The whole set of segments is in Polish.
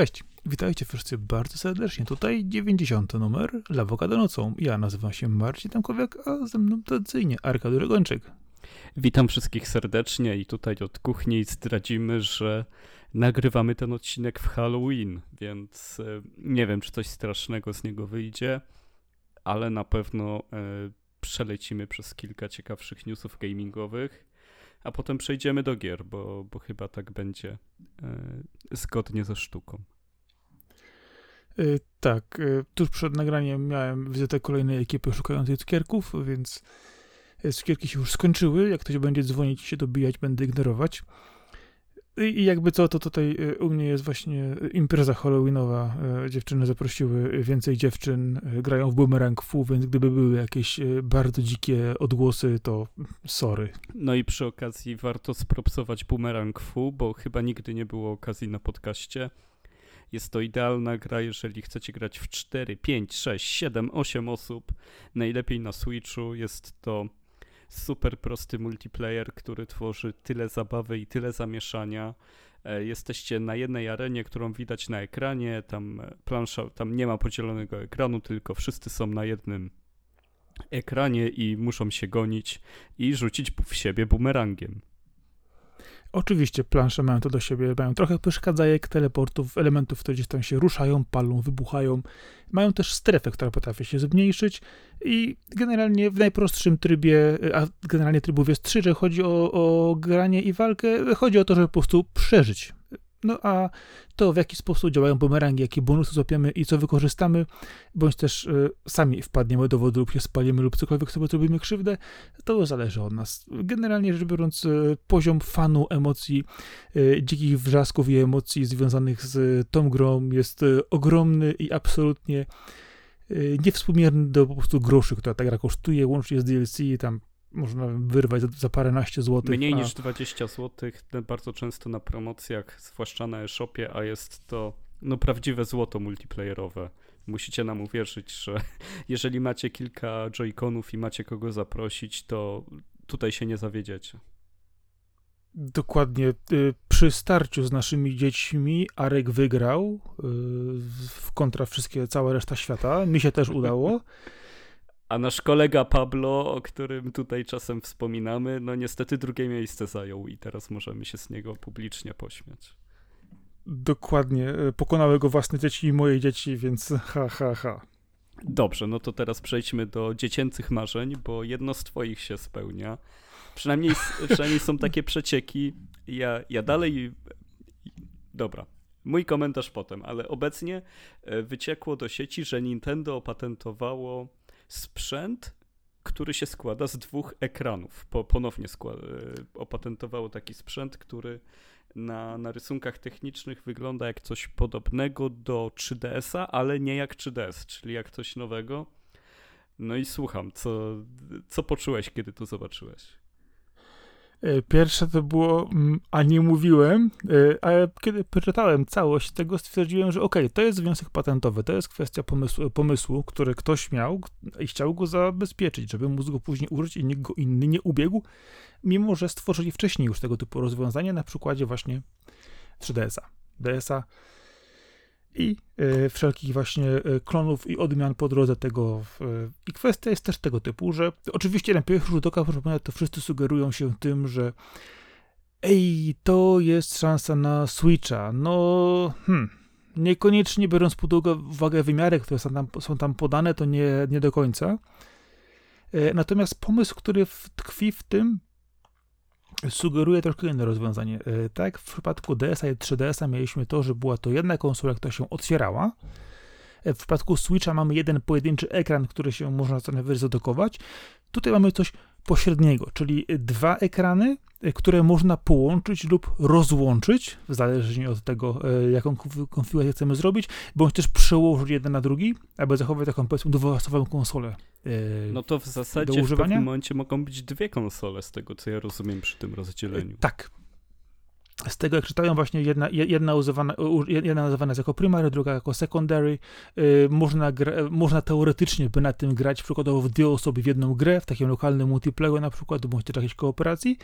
Cześć, witajcie wszyscy bardzo serdecznie. Tutaj 90 numer Lawokado nocą. Ja nazywam się Marcin Tamkowiak, a ze mną tradycyjnie Arkady Regończyk. Witam wszystkich serdecznie i tutaj od kuchni zdradzimy, że nagrywamy ten odcinek w Halloween, więc e, nie wiem, czy coś strasznego z niego wyjdzie, ale na pewno e, przelecimy przez kilka ciekawszych newsów gamingowych, a potem przejdziemy do gier, bo, bo chyba tak będzie e, zgodnie ze sztuką. Yy, tak, yy, tuż przed nagraniem miałem wizytę kolejnej ekipy szukającej cukierków, więc cukierki się już skończyły. Jak ktoś będzie dzwonić i się dobijać, będę ignorować. I jakby co, to tutaj u mnie jest właśnie impreza halloweenowa. Dziewczyny zaprosiły więcej dziewczyn, grają w Boomerang Fu, więc gdyby były jakieś bardzo dzikie odgłosy, to sorry. No i przy okazji warto spropsować Boomerang Fu, bo chyba nigdy nie było okazji na podcaście. Jest to idealna gra, jeżeli chcecie grać w 4, 5, 6, 7, 8 osób. Najlepiej na Switchu. Jest to super prosty multiplayer, który tworzy tyle zabawy i tyle zamieszania. E, jesteście na jednej arenie, którą widać na ekranie. Tam e, plansza, tam nie ma podzielonego ekranu, tylko wszyscy są na jednym ekranie i muszą się gonić i rzucić w siebie bumerangiem. Oczywiście plansze mają to do siebie, mają trochę przeszkadzajek, teleportów, elementów, które gdzieś tam się ruszają, palą, wybuchają. Mają też strefę, która potrafi się zmniejszyć i generalnie w najprostszym trybie, a generalnie trybów jest trzy, że chodzi o, o granie i walkę, chodzi o to, żeby po prostu przeżyć no a to, w jaki sposób działają bumerangi, jakie bonusy złapiemy i co wykorzystamy, bądź też y, sami wpadniemy do wody lub się spalimy lub cokolwiek sobie zrobimy krzywdę, to zależy od nas. Generalnie rzecz biorąc, y, poziom fanu, emocji, y, dzikich wrzasków i emocji związanych z tą grą jest ogromny i absolutnie niewspółmierny do po prostu groszy, która ta gra kosztuje, łącznie z DLC, tam można wyrwać za, za paręnaście złotych. Mniej a... niż 20 złotych, bardzo często na promocjach, zwłaszcza na e-shopie, a jest to no prawdziwe złoto multiplayerowe. Musicie nam uwierzyć, że jeżeli macie kilka joyconów i macie kogo zaprosić, to tutaj się nie zawiedziecie. Dokładnie. Y, przy starciu z naszymi dziećmi Arek wygrał y, w kontra wszystkie, cała reszta świata. Mi się też udało. A nasz kolega Pablo, o którym tutaj czasem wspominamy, no niestety drugie miejsce zajął i teraz możemy się z niego publicznie pośmiać. Dokładnie. E, pokonały go własne dzieci i moje dzieci, więc ha, ha, ha. Dobrze, no to teraz przejdźmy do dziecięcych marzeń, bo jedno z twoich się spełnia. Przynajmniej, przynajmniej są takie przecieki. Ja, ja dalej... Dobra, mój komentarz potem, ale obecnie e, wyciekło do sieci, że Nintendo opatentowało sprzęt, który się składa z dwóch ekranów. Po, ponownie składa, opatentowało taki sprzęt, który na, na rysunkach technicznych wygląda jak coś podobnego do 3DS-a, ale nie jak 3DS, czyli jak coś nowego. No i słucham, co, co poczułeś, kiedy to zobaczyłeś? E, pierwsze to było, mm, a nie mówiłem, ale kiedy przeczytałem całość tego, stwierdziłem, że okej, okay, to jest wniosek patentowy, to jest kwestia pomysłu, pomysłu, który ktoś miał i chciał go zabezpieczyć, żeby móc go później użyć i nikt go inny nie ubiegł, mimo że stworzyli wcześniej już tego typu rozwiązanie na przykładzie właśnie 3DS-a. DS-a i y, wszelkich właśnie y, klonów i odmian po drodze tego. Y, I kwestia jest też tego typu, że oczywiście na pierwszy rzut oka, proszę to wszyscy sugerują się tym, że ej, to jest szansa na Switcha. No, hmm, niekoniecznie biorąc pod uwagę wymiary, które są tam, są tam podane, to nie, nie do końca. Natomiast pomysł, który tkwi w tym, sugeruje troszkę inne rozwiązanie. E, tak, w przypadku DS-a i 3DS-a mieliśmy to, że była to jedna konsola, która się otwierała. E, w przypadku Switcha mamy jeden pojedynczy ekran, który się można co. Tutaj mamy coś pośredniego, czyli dwa ekrany, e, które można połączyć lub rozłączyć, w zależności od tego, jaką konfigurację chcemy zrobić, bądź też przełożyć jeden na drugi, aby zachować taką powiedzmy dwuosobową konsolę Yy, no to w zasadzie w pewnym momencie mogą być dwie konsole, z tego co ja rozumiem przy tym rozdzieleniu. Tak. Z tego jak czytają właśnie jedna, jedna, używana, jedna nazywana jest jako primary, druga jako secondary. Yy, można, gra, można teoretycznie by na tym grać przykładowo w dwie osoby w jedną grę, w takim lokalnym multiplayer na przykład, bądź też jakiejś kooperacji.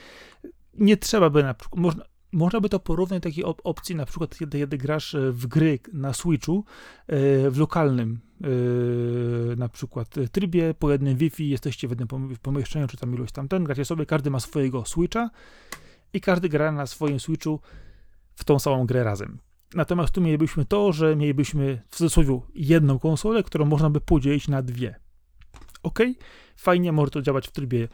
Nie trzeba by na przykład, można, można by to porównać takiej op opcji, na przykład kiedy, kiedy grasz e, w gry na Switchu w lokalnym na przykład trybie, po jednym Wi-Fi, jesteście w jednym pomieszczeniu, czy tam ilość tam ten, gracie sobie, każdy ma swojego Switcha i każdy gra na swoim Switchu w tą samą grę razem. Natomiast tu mielibyśmy to, że mielibyśmy w cudzysłowie jedną konsolę, którą można by podzielić na dwie. Ok, fajnie, może to działać w trybie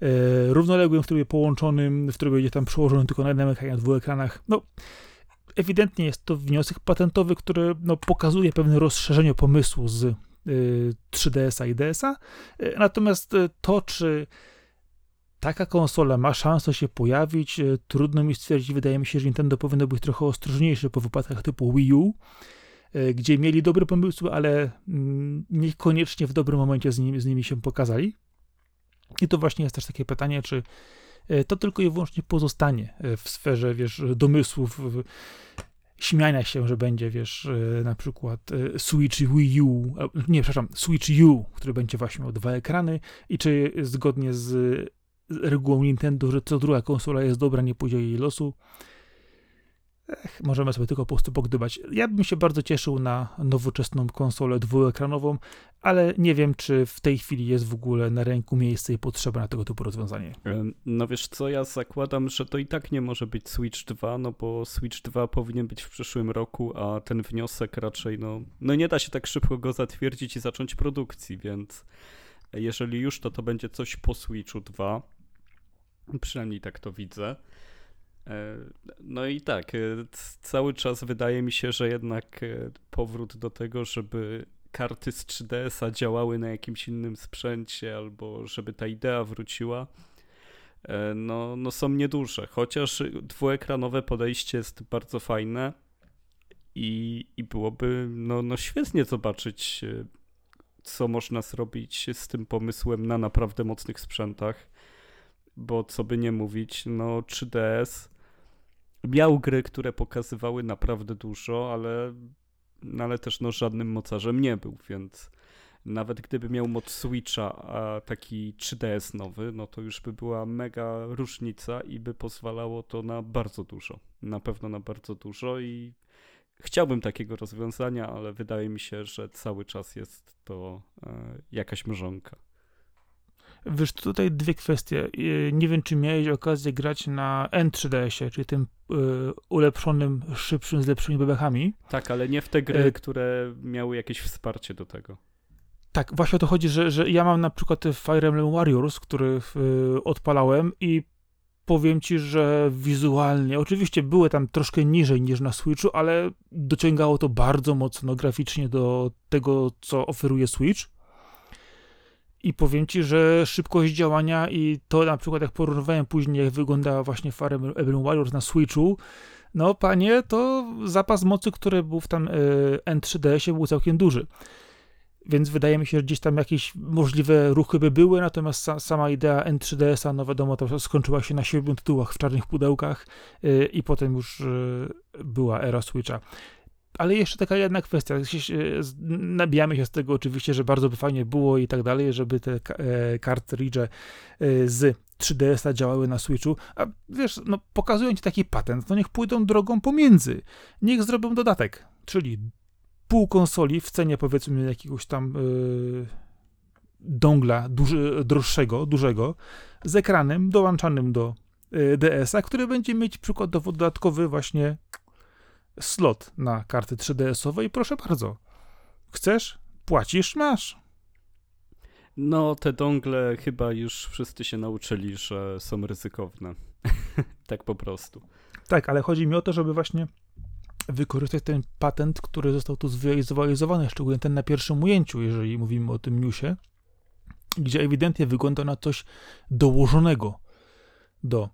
e, równoległym, w trybie połączonym, w trybie będzie tam przełożony tylko na jednym ekranie, na dwóch ekranach. No, ewidentnie jest to wniosek patentowy, który no, pokazuje pewne rozszerzenie pomysłu z y, 3DS-a i DS-a. E, natomiast e, to, czy taka konsola ma szansę się pojawić. E, trudno mi stwierdzić, wydaje mi się, że Nintendo powinno być trochę ostrożniejsze po wypadkach typu Wii U, e, gdzie mieli dobre pomysły, ale mm, niekoniecznie w dobrym momencie z nimi, z nimi się pokazali. I to właśnie jest też takie pytanie, czy e, to tylko i wyłącznie pozostanie w sferze, wiesz, domysłów, śmiania się, że będzie, wiesz, na przykład Switch Wii U, nie, przepraszam, Switch U, który będzie właśnie miał dwa ekrany i czy zgodnie z regułą Nintendo, że co druga konsola jest dobra, nie pójdzie jej losu. Ech, możemy sobie tylko po prostu pogdybać. Ja bym się bardzo cieszył na nowoczesną konsolę dwuekranową, ale nie wiem, czy w tej chwili jest w ogóle na ręku miejsce i potrzeba na tego typu rozwiązanie. No wiesz co, ja zakładam, że to i tak nie może być Switch 2, no bo Switch 2 powinien być w przyszłym roku, a ten wniosek raczej, no, no nie da się tak szybko go zatwierdzić i zacząć produkcji, więc jeżeli już, to to będzie coś po Switchu 2 Przynajmniej tak to widzę. E, no i tak, e, cały czas wydaje mi się, że jednak e, powrót do tego, żeby karty z 3DS-a działały na jakimś innym sprzęcie, albo żeby ta idea wróciła, no, no są nieduże. Chociaż dwuekranowe podejście jest bardzo fajne i, i byłoby no, no świetnie zobaczyć, co można zrobić z tym pomysłem na naprawdę mocnych sprzętach bo co by nie mówić, no 3DS miał gry, które pokazywały naprawdę dużo, ale, no, ale też no żadnym mocarzem nie był, więc nawet gdyby miał moc Switcha, a taki 3DS nowy, no to już by była mega różnica i by pozwalało to na bardzo dużo. Na pewno na bardzo dużo i chciałbym takiego rozwiązania, ale wydaje mi się, że cały czas jest to e, jakaś mrzonka. Wiesz, tutaj dwie kwestie. Nie wiem, czy miałeś okazję grać na N3DS-ie, czyli tym y, ulepszonym, szybszym, z lepszymi bebechami. Tak, ale nie w te gry, y które miały jakieś wsparcie do tego. Tak, właśnie o to chodzi, że, że ja mam na przykład Fire Emblem Warriors, który y, odpalałem i powiem ci, że wizualnie, oczywiście były tam troszkę niżej niż na Switchu, ale dociągało to bardzo mocno graficznie do tego, co oferuje Switch. I powiem ci, że szybkość działania i to na przykład jak porównywałem później, jak wyglądała właśnie Fire Emblem Warriors na Switchu, no panie, to zapas mocy, który był w tam e, N3DS-ie był całkiem duży. Więc wydaje mi się, że gdzieś tam jakieś możliwe ruchy by były, natomiast sa, sama idea N3DS-a, no wiadomo, to skończyła się na siedmiu tytułach w czarnych pudełkach yy, i potem już yy, była era Switcha. Ale jeszcze taka jedna kwestia. Nabijamy się z tego oczywiście, że bardzo by fajnie było i tak dalej, żeby te kartridże e, z 3DS-a działały na Switchu. A wiesz, no pokazują ci taki patent, no niech pójdą drogą pomiędzy. Niech zrobią dodatek, czyli pół konsoli w cenie powiedzmy jakiegoś tam yy, dongla duży, droższego, dużego, z ekranem dołączanym do DS-a, który będzie mieć przykładowo dodatkowy właśnie slot na karty 3DS-owe i proszę bardzo. Chcesz? Płacisz? Masz. No, te dongle chyba już wszyscy się nauczyli, że są ryzykowne. tak po prostu. Tak, ale chodzi mi o to, żeby właśnie wykorzystać ten patent, który został tu zwizualizowany, szczególnie ten na pierwszym ujęciu, jeżeli mówimy o tym newsie, gdzie ewidentnie wygląda na coś dołożonego do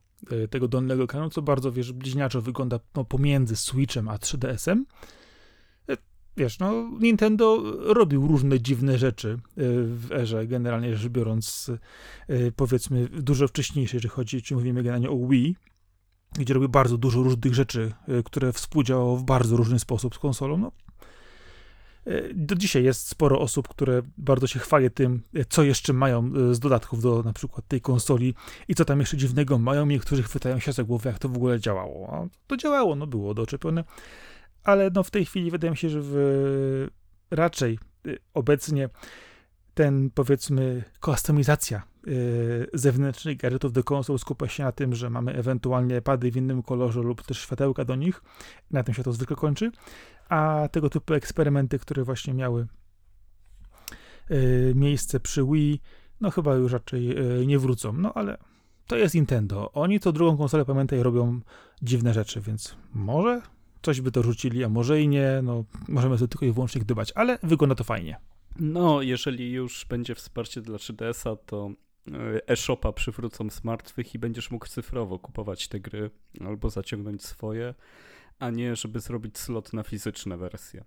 tego dolnego ekranu, co bardzo, wiesz, bliźniaczo wygląda no, pomiędzy Switchem a 3DS-em. E, wiesz, no, Nintendo robił różne dziwne rzeczy e, w erze, generalnie rzecz biorąc, powiedzmy, dużo wcześniejszej, jeżeli chodzi, czy mówimy generalnie o Wii, gdzie robił bardzo dużo różnych rzeczy, które współdziałało w bardzo różny sposób z konsolą. No, Do dzisiaj jest sporo osób, które bardzo się chwali tym, co jeszcze mają z dodatków do na przykład tej konsoli i co tam jeszcze dziwnego mają. Niektórzy chwytają się za głowę, jak to w ogóle działało. To działało, no było doczepione, ale no w tej chwili wydaje mi się, że w, raczej obecnie ten, powiedzmy, kustomizacja zewnętrznych gadżetów do konsol skupia się na tym, że mamy ewentualnie pady w innym kolorze lub też światełka do nich. Na tym się to zwykle kończy. A tego typu eksperymenty, które właśnie miały yy, miejsce przy Wii, no chyba już raczej yy, nie wrócą. No ale to jest Nintendo. Oni to drugą konsolę, pamiętaj, robią dziwne rzeczy, więc może coś by to rzucili, a może i nie. No, możemy to tylko i wyłącznie gdybać, ale wygląda to fajnie. No, jeżeli już będzie wsparcie dla 3DS-a, to e-shopa przywrócą z martwych i będziesz mógł cyfrowo kupować te gry albo zaciągnąć swoje, a nie żeby zrobić slot na fizyczne wersje.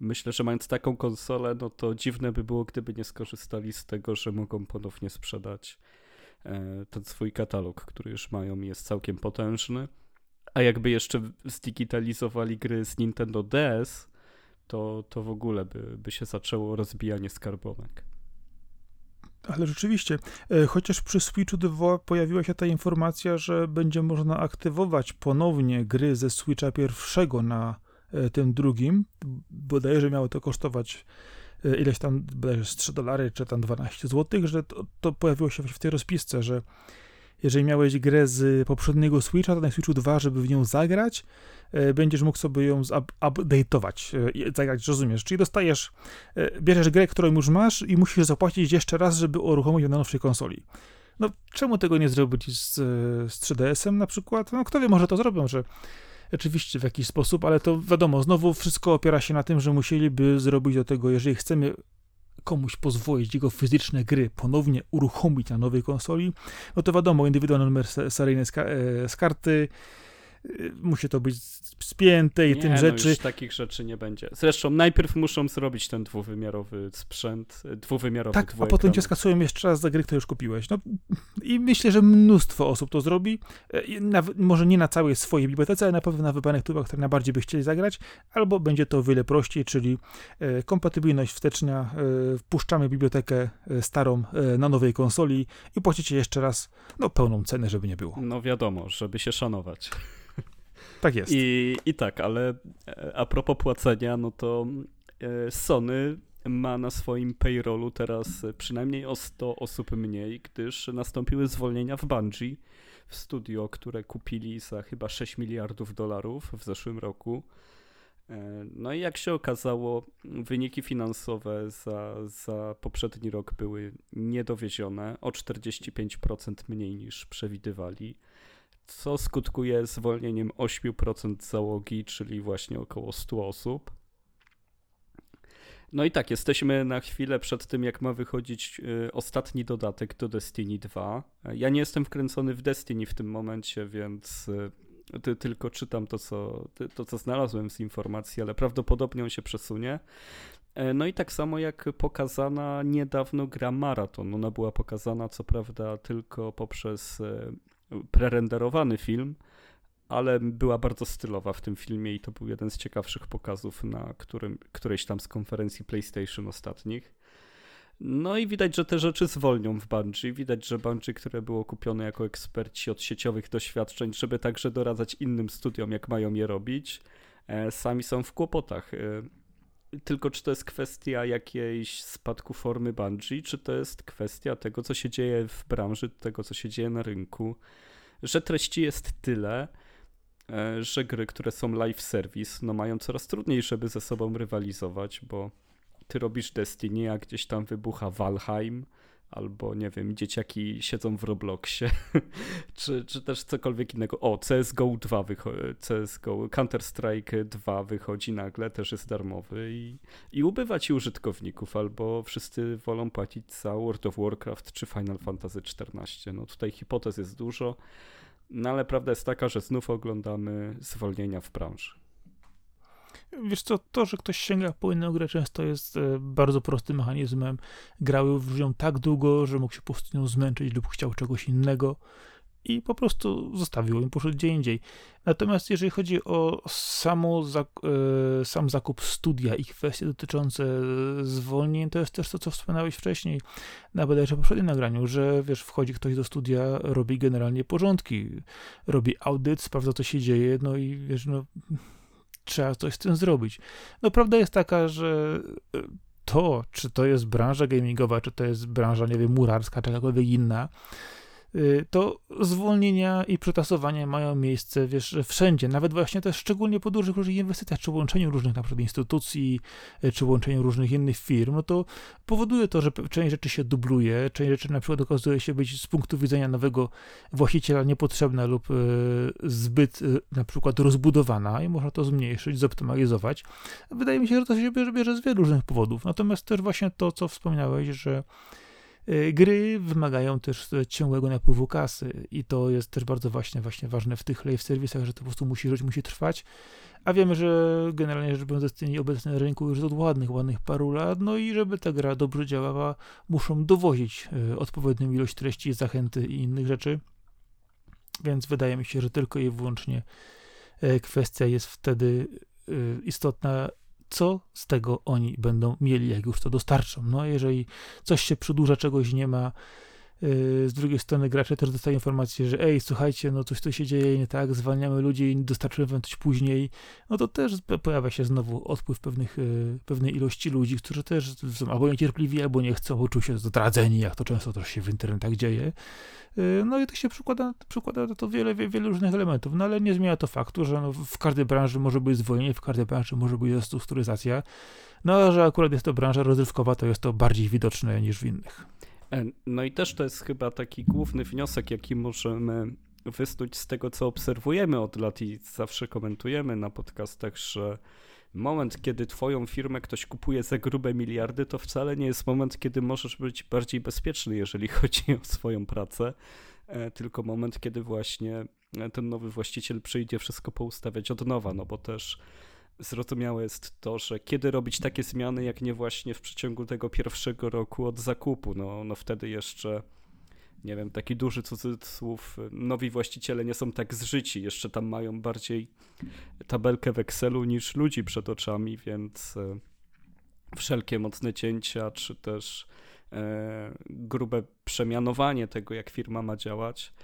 Myślę, że mając taką konsolę, no to dziwne by było, gdyby nie skorzystali z tego, że mogą ponownie sprzedać e, ten swój katalog, który już mają i jest całkiem potężny. A jakby jeszcze zdigitalizowali gry z Nintendo DS, to, to w ogóle by, by się zaczęło rozbijanie skarbonek. Ale rzeczywiście, e, chociaż przy Switchu 2 pojawiła się ta informacja, że będzie można aktywować ponownie gry ze Switcha pierwszego na e, tym drugim, bodajże miało to kosztować e, ileś tam, bodajże z 3 dolary, czy tam 12 zł, że to, to pojawiło się w tej rozpisce, że jeżeli miałeś grę z poprzedniego Switcha, to na Switchu 2, żeby w nią zagrać, e, będziesz mógł sobie ją update'ować e, zagrać, rozumiesz? Czyli dostajesz, e, bierzesz grę, którą już masz i musisz zapłacić jeszcze raz, żeby uruchomić ją na nowszej konsoli. No, czemu tego nie zrobić z, z 3DS-em na przykład? No, kto wie, może to zrobią, że oczywiście w jakiś sposób, ale to wiadomo, znowu wszystko opiera się na tym, że musieliby zrobić do tego, jeżeli chcemy komuś pozwolić jego fizyczne gry ponownie uruchomić na nowej konsoli, no to wiadomo, indywidualny numer seryjny z, e, karty, musi to być spięte i nie, tym no rzeczy. Już takich rzeczy nie będzie. Zresztą najpierw muszą zrobić ten dwuwymiarowy sprzęt, dwuwymiarowy Tak, a potem cię skasują jeszcze raz za gry, które już kupiłeś. No, I myślę, że mnóstwo osób to zrobi. E, na, może nie na całej swojej bibliotece, ale na pewno na wybranych tytułach, które najbardziej by chcieli zagrać, albo będzie to o wiele prościej, czyli e, kompatybilność wsteczna, e, wpuszczamy bibliotekę e, starą e, na nowej konsoli i płacicie jeszcze raz no, pełną cenę, żeby nie było. No wiadomo, żeby się szanować. Tak jest. I, I tak, ale e, a propos płacenia, no to e, Sony ma na swoim payrollu teraz przynajmniej o 100 osób mniej, gdyż nastąpiły zwolnienia w Bungie, w studio, które kupili za chyba 6 miliardów dolarów w zeszłym roku. E, no i jak się okazało, wyniki finansowe za, za poprzedni rok były niedowiezione o 45% mniej niż przewidywali co skutkuje zwolnieniem 8% załogi, czyli właśnie około 100 osób. No i tak, jesteśmy na chwilę przed tym, jak ma wychodzić y, ostatni dodatek do Destiny 2. Ja nie jestem wkręcony w Destiny w tym momencie, więc y, tylko czytam to co, to, co znalazłem z informacji, ale prawdopodobnie on się przesunie. E, no i tak samo jak pokazana niedawno gra Marathon. Ona była pokazana co prawda tylko poprzez e, prerenderowany film, ale była bardzo stylowa w tym filmie i to był jeden z ciekawszych pokazów na którym, którejś tam z konferencji PlayStation ostatnich. No i widać, że te rzeczy zwolnią w Bungie. Widać, że Bungie, które było kupione jako eksperci od sieciowych doświadczeń, żeby także doradzać innym studiom, jak mają je robić, e, sami są w kłopotach. Tylko czy to jest kwestia jakiejś spadku formy Bungie, czy to jest kwestia tego, co się dzieje w branży, tego, co się dzieje na rynku, że treści jest tyle, e, że gry, które są live service, no mają coraz trudniej, żeby ze sobą rywalizować, bo ty robisz Destiny, a gdzieś tam wybucha Valheim, albo nie wiem, dzieciaki siedzą w Robloxie, czy, czy też cokolwiek innego. O, CSGO 2 wychodzi, CSGO, Counter-Strike 2 wychodzi nagle, też jest darmowy i, i ubywa ci użytkowników, albo wszyscy wolą płacić za World of Warcraft czy Final Fantasy XIV. No tutaj hipotez jest dużo, no ale prawda jest taka, że znów oglądamy zwolnienia w branży. Wiesz co, to, że ktoś sięga po inną grę często jest e, bardzo prostym mechanizmem. Grały w nią tak długo, że mógł się po prostu nią zmęczyć lub chciał czegoś innego. i po prostu zostawił im, poszedł gdzie indziej. Natomiast jeżeli chodzi o samo e, sam zakup studia i kwestie dotyczące zwolnień, to jest też to, co wspomniałeś wcześniej na bodajże poprzednim nagraniu, że wiesz, wchodzi ktoś do studia, robi generalnie porządki, robi audyt, sprawdza, co się dzieje, no i wiesz, no trzeba coś z tym zrobić. No prawda jest taka, że e, to, czy to jest branża gamingowa, czy to jest branża, nie wiem, murarska, czy jakakolwiek inna, to zwolnienia i przetasowania mają miejsce, wiesz, wszędzie, nawet właśnie też szczególnie po dużych różnych inwestycjach, czy łączeniu różnych na przykład instytucji, y, czy łączeniu różnych innych firm, no to powoduje to, że część rzeczy się dubluje, część rzeczy na przykład okazuje się być z punktu widzenia nowego właściciela niepotrzebna lub y, zbyt na przykład rozbudowana i można to zmniejszyć, zoptymalizować. Wydaje mi się, że to się bierze, bierze z wielu różnych powodów. Natomiast też właśnie to, co wspomniałeś, że Y, gry wymagają też ciągłego napływu kasy i to jest też bardzo właśnie, właśnie ważne w tych live serwisach, że to po prostu musi żyć, musi trwać. A wiemy, że generalnie rzecz biorąc Destiny obecnie na rynku już od ładnych, ładnych paru lat, no i żeby ta gra dobrze działała, muszą dowozić y, odpowiednią ilość treści, zachęty i innych rzeczy. Więc wydaje mi się, że tylko i wyłącznie kwestia jest wtedy istotna co z tego oni będą mieli, jak już to dostarczą. No, jeżeli coś się przedłuża, czegoś nie ma, z drugiej strony gracze też dostają informację, że ej, słuchajcie, no coś tu się dzieje nie tak, zwalniamy ludzi dostarczymy wam coś później, no to też pojawia się znowu odpływ pewnych, yy, pewnej ilości ludzi, którzy też są albo niecierpliwi, albo nie chcą, bo czują się zdradzeni, jak to często też się w internetach dzieje. Y, no i to się przykłada, przykłada to wiele, wiele różnych elementów, no ale nie zmienia to faktu, że no w każdej branży może być zwolnienie, w każdej branży może być restrukturyzacja, no a że akurat jest to branża rozrywkowa, to jest to bardziej widoczne niż w innych. E, no i też to jest chyba taki główny wniosek, jaki możemy wysnuć z tego, co obserwujemy od lat i zawsze komentujemy na podcastach, że moment, kiedy twoją firmę ktoś kupuje za grube miliardy, to wcale nie jest moment, kiedy możesz być bardziej bezpieczny, jeżeli chodzi o swoją pracę, e, tylko moment, kiedy właśnie ten nowy właściciel przyjdzie wszystko poustawiać od nowa, no bo też zrozumiałe jest to, że kiedy robić takie zmiany, jak nie właśnie w przeciągu tego pierwszego roku od zakupu, no, no wtedy jeszcze nie wiem, taki duży cudzysłów, nowi właściciele nie są tak zżyci, jeszcze tam mają bardziej tabelkę w Excelu niż ludzi przed oczami, więc e, wszelkie mocne cięcia, czy też e, grube przemianowanie tego, jak firma ma działać,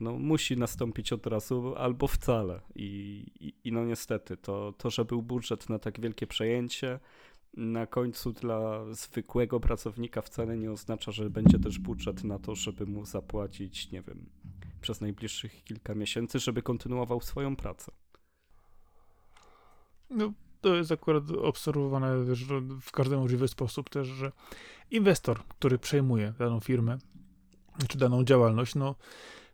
no, musi nastąpić od razu albo wcale. I, i, i no niestety, to, to, że był budżet na tak wielkie przejęcie, na końcu dla zwykłego pracownika wcale nie oznacza, że będzie też budżet na to, żeby mu zapłacić, nie wiem, przez najbliższych kilka miesięcy, żeby kontynuował swoją pracę. No, to jest akurat obserwowane w każdy możliwy sposób też, że inwestor, który przejmuje daną firmę, czy daną działalność, no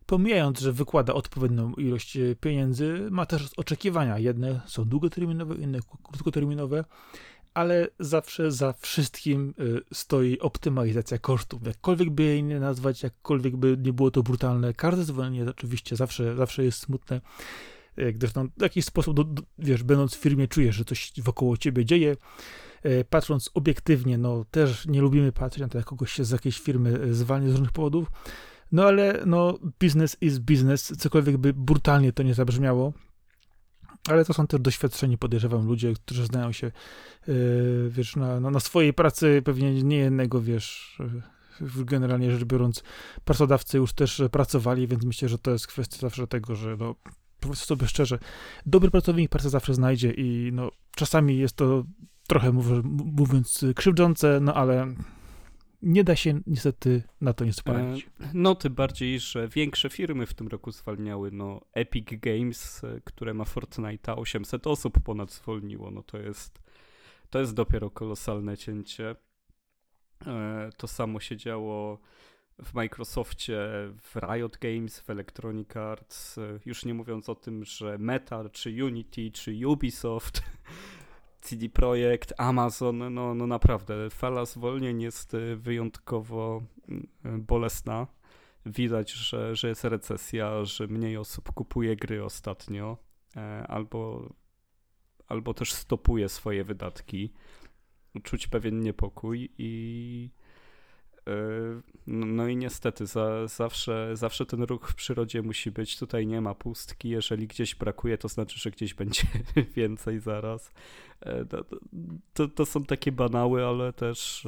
pomijając, że wykłada odpowiednią ilość pieniędzy, ma też oczekiwania. Jedne są długoterminowe, inne krótkoterminowe ale zawsze za wszystkim y, stoi optymalizacja kosztów. Jakkolwiek by jej nie nazwać, jakkolwiek by nie było to brutalne, każde zwolnienie oczywiście zawsze, zawsze jest smutne. No, w jakiś sposób, do, do, wiesz, będąc w firmie, czujesz, że coś wokoło ciebie dzieje. E, patrząc obiektywnie, no też nie lubimy patrzeć na to, jak kogoś się z jakiejś firmy e, zwalnia z różnych powodów. No ale no, business is business, cokolwiek by brutalnie to nie zabrzmiało. Ale to są też doświadczeni, podejrzewam, ludzie, którzy znają się, yy, wiesz, na, na, na, swojej pracy pewnie nie jednego, wiesz, yy, generalnie rzecz biorąc, pracodawcy już też pracowali, więc myślę, że to jest kwestia zawsze tego, że no, powiedzmy sobie szczerze, dobry pracownik pracę zawsze znajdzie i no, czasami jest to trochę, mówiąc, krzywdzące, no ale nie da się niestety na to nie spalić. E, no tym bardziej, że większe firmy w tym roku zwalniały, no Epic Games, e, które ma Fortnite'a, 800 osób ponad zwolniło, no to jest, to jest dopiero kolosalne cięcie. E, to samo się działo w Microsoftie, w Riot Games, w Electronic Arts, już nie mówiąc o tym, że Meta, czy Unity, czy Ubisoft CD Projekt, Amazon, no, no naprawdę fala zwolnień jest y, wyjątkowo y, bolesna. Widać, że, że jest recesja, że mniej osób kupuje gry ostatnio, e, albo, albo też stopuje swoje wydatki. Czuć pewien niepokój i No, no i niestety za, zawsze, zawsze ten ruch w przyrodzie musi być. Tutaj nie ma pustki. Jeżeli gdzieś brakuje, to znaczy, że gdzieś będzie więcej zaraz. To, to, to są takie banały, ale też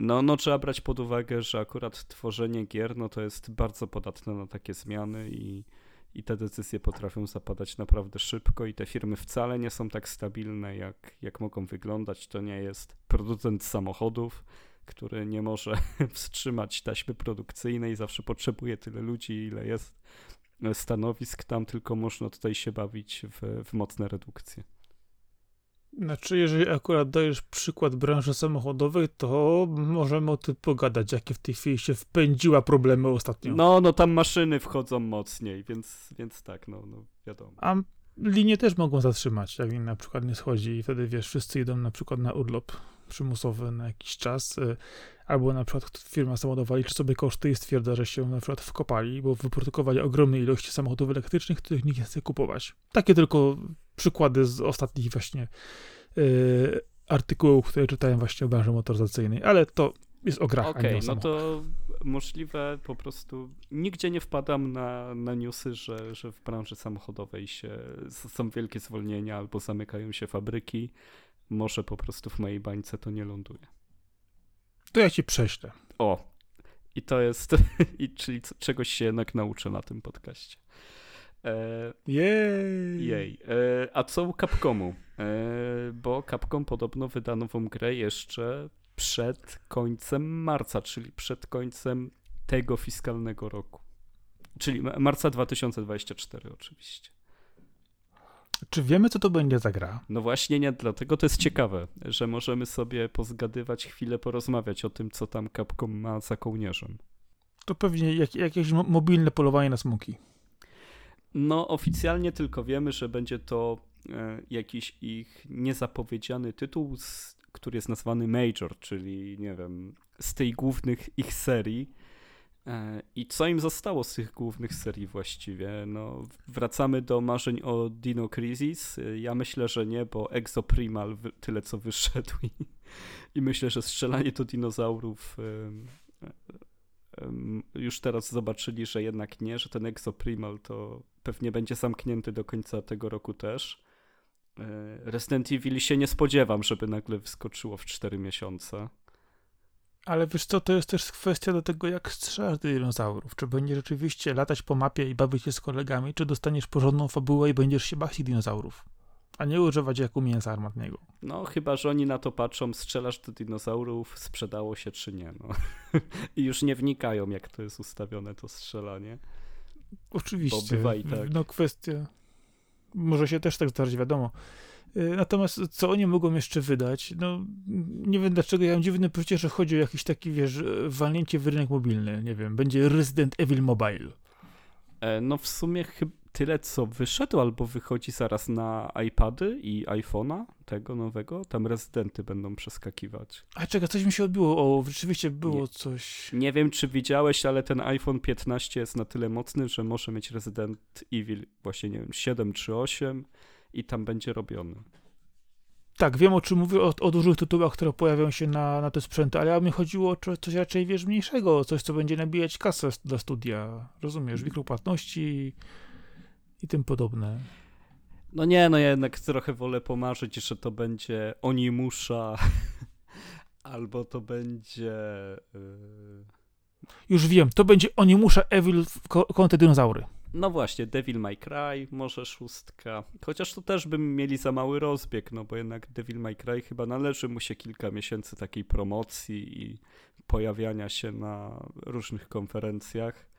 no, no trzeba brać pod uwagę, że akurat tworzenie gier no to jest bardzo podatne na takie zmiany i, i te decyzje potrafią zapadać naprawdę szybko i te firmy wcale nie są tak stabilne, jak, jak mogą wyglądać. To nie jest producent samochodów, który nie może wstrzymać taśmy produkcyjnej, zawsze potrzebuje tyle ludzi, ile jest stanowisk tam, tylko można tutaj się bawić w, w mocne redukcje. Znaczy, jeżeli akurat dajesz przykład branży samochodowej, to możemy o tym pogadać, jakie w tej chwili się wpędziła problemy ostatnio. No, no tam maszyny wchodzą mocniej, więc, więc tak, no, no wiadomo. A linie też mogą zatrzymać, jak na przykład nie schodzi i wtedy, wiesz, wszyscy idą na przykład na urlop przymusowy na jakiś czas, albo na przykład firma samochodowa liczy sobie koszty i stwierdza, że się na przykład wkopali, bo wyprodukowali ogromne ilości samochodów elektrycznych, których nikt nie chce kupować. Takie tylko przykłady z ostatnich właśnie yy, artykułów, które czytałem właśnie o branży motoryzacyjnej, ale to jest o grach, Okej, okay, no to możliwe po prostu nigdzie nie wpadam na, na newsy, że, że w branży samochodowej się, są wielkie zwolnienia albo zamykają się fabryki. Może po prostu w mojej bańce to nie ląduje. To ja ci prześlę. O, i to jest, i, czyli czegoś się jednak nauczę na tym podcaście. E, jej. jej. E, a co u Capcomu? E, bo Capcom podobno wyda nową grę jeszcze przed końcem marca, czyli przed końcem tego fiskalnego roku. Czyli marca 2024 oczywiście. Czy wiemy, co to będzie za gra? No właśnie nie, dlatego to jest ciekawe, że możemy sobie pozgadywać chwilę, porozmawiać o tym, co tam Capcom ma za kołnierzem. To pewnie jak, jakieś mobilne polowanie na smoki. No, oficjalnie tylko wiemy, że będzie to e, jakiś ich niezapowiedziany tytuł, który jest nazwany Major, czyli nie wiem, z tej głównych ich serii. E, I co im zostało z tych głównych serii właściwie? No, wracamy do marzeń o Dino Crisis. E, ja myślę, że nie, bo Exoprimal tyle co wyszedł i, i myślę, że strzelanie do dinozaurów już teraz zobaczyli, że jednak nie, że ten Exoprimal to pewnie będzie zamknięty do końca tego roku też. Resident Evil się nie spodziewam, żeby nagle wyskoczyło w 4 miesiące. Ale wiesz co, to jest też kwestia do tego, jak strzelasz do dinozaurów. Czy będziesz rzeczywiście latać po mapie i bawić się z kolegami, czy dostaniesz porządną fabułę i będziesz się bawić dinozaurów a nie używać jako mięsa armatnego. No, chyba, że oni na to patrzą, strzelasz do dinozaurów, sprzedało się czy nie, no. I już nie wnikają, jak to jest ustawione, to strzelanie. Oczywiście. Bo bywa i tak. No, kwestia... Może się też tak zdarzyć, wiadomo. Y, natomiast co oni mogą jeszcze wydać? No, nie wiem dlaczego, ja mam dziwne poczucie, że chodzi o jakiś taki, wiesz, walnięcie w rynek mobilny. Nie wiem, będzie Resident Evil Mobile. E, no w sumie chyba tyle, co wyszedł, albo wychodzi zaraz na iPady i iPhone'a, tego nowego, tam rezydenty będą przeskakiwać. A czekaj, coś mi się odbiło, o, rzeczywiście było nie, coś... Nie wiem, czy widziałeś, ale ten iPhone 15 jest na tyle mocny, że może mieć Resident Evil właśnie, nie wiem, 7 czy 8 i tam będzie robiony. Tak, wiem o czym mówię, o, o dużych tytułach, które pojawią się na, na te sprzęty, ale mi chodziło o coś raczej, wiesz, mniejszego, coś, co będzie nabijać kasę dla studia, rozumiesz, mikropłatności i tym podobne. No nie, no ja jednak trochę wolę pomarzyć, że to będzie Onimusza albo to będzie... Yy... Już wiem, to będzie Onimusza Evil konte dinozaury. No właśnie, Devil May Cry, może szóstka. Chociaż to też bym mieli za mały rozbieg, no bo jednak Devil May Cry chyba należy mu się kilka miesięcy takiej promocji i pojawiania się na różnych konferencjach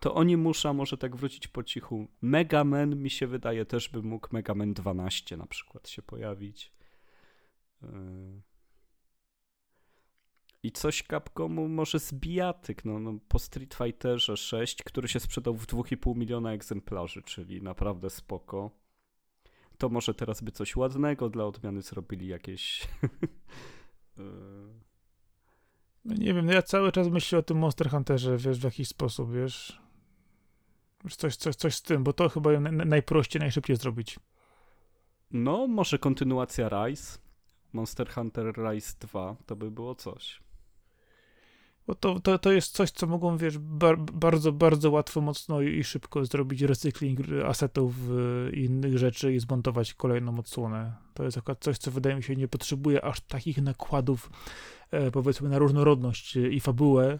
to oni muszą może tak wrócić po cichu. Mega Man mi się wydaje też by mógł Mega Man 12 na przykład się pojawić. Yy. I coś Capcomu może z bijatyk, no, no, po Street Fighterze 6, który się sprzedał w 2,5 miliona egzemplarzy, czyli naprawdę spoko. To może teraz by coś ładnego dla odmiany zrobili jakieś... No nie wiem, no ja cały czas myślę o tym Monster Hunterze, wiesz, w jakiś sposób, wiesz. Coś, coś, coś z tym, bo to chyba najprościej, najszybciej zrobić. No, może kontynuacja Rise. Monster Hunter Rise 2, to by było coś. Bo to, to, to jest coś, co mogą, wiesz, bar, bardzo, bardzo łatwo, mocno i szybko zrobić recykling asetów i innych rzeczy i zmontować kolejną odsłonę. To jest akurat coś, co wydaje mi się nie potrzebuje aż takich nakładów, e, powiedzmy, na różnorodność i fabułę,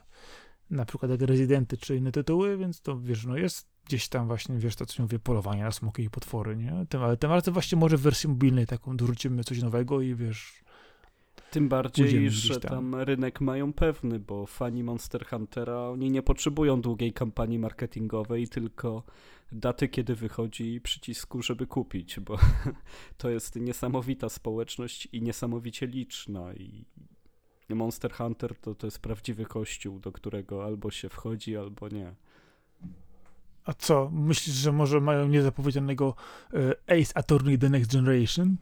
na przykład jak Rezydenty czy inne tytuły, więc to, wiesz, no jest gdzieś tam właśnie, wiesz, to co mówię, polowanie na smoki i potwory, nie? Tym, ale tym razem właśnie może w wersji mobilnej taką dorzucimy coś nowego i wiesz, tym bardziej, że tam. tam. rynek mają pewny, bo fani Monster Huntera, oni nie potrzebują długiej kampanii marketingowej, tylko daty, kiedy wychodzi i przycisku, żeby kupić, bo to jest niesamowita społeczność i niesamowicie liczna i Monster Hunter to, to jest prawdziwy kościół, do którego albo się wchodzi, albo nie. A co, myślisz, że może mają niezapowiedzianego e, Ace Attorney The Next Generation?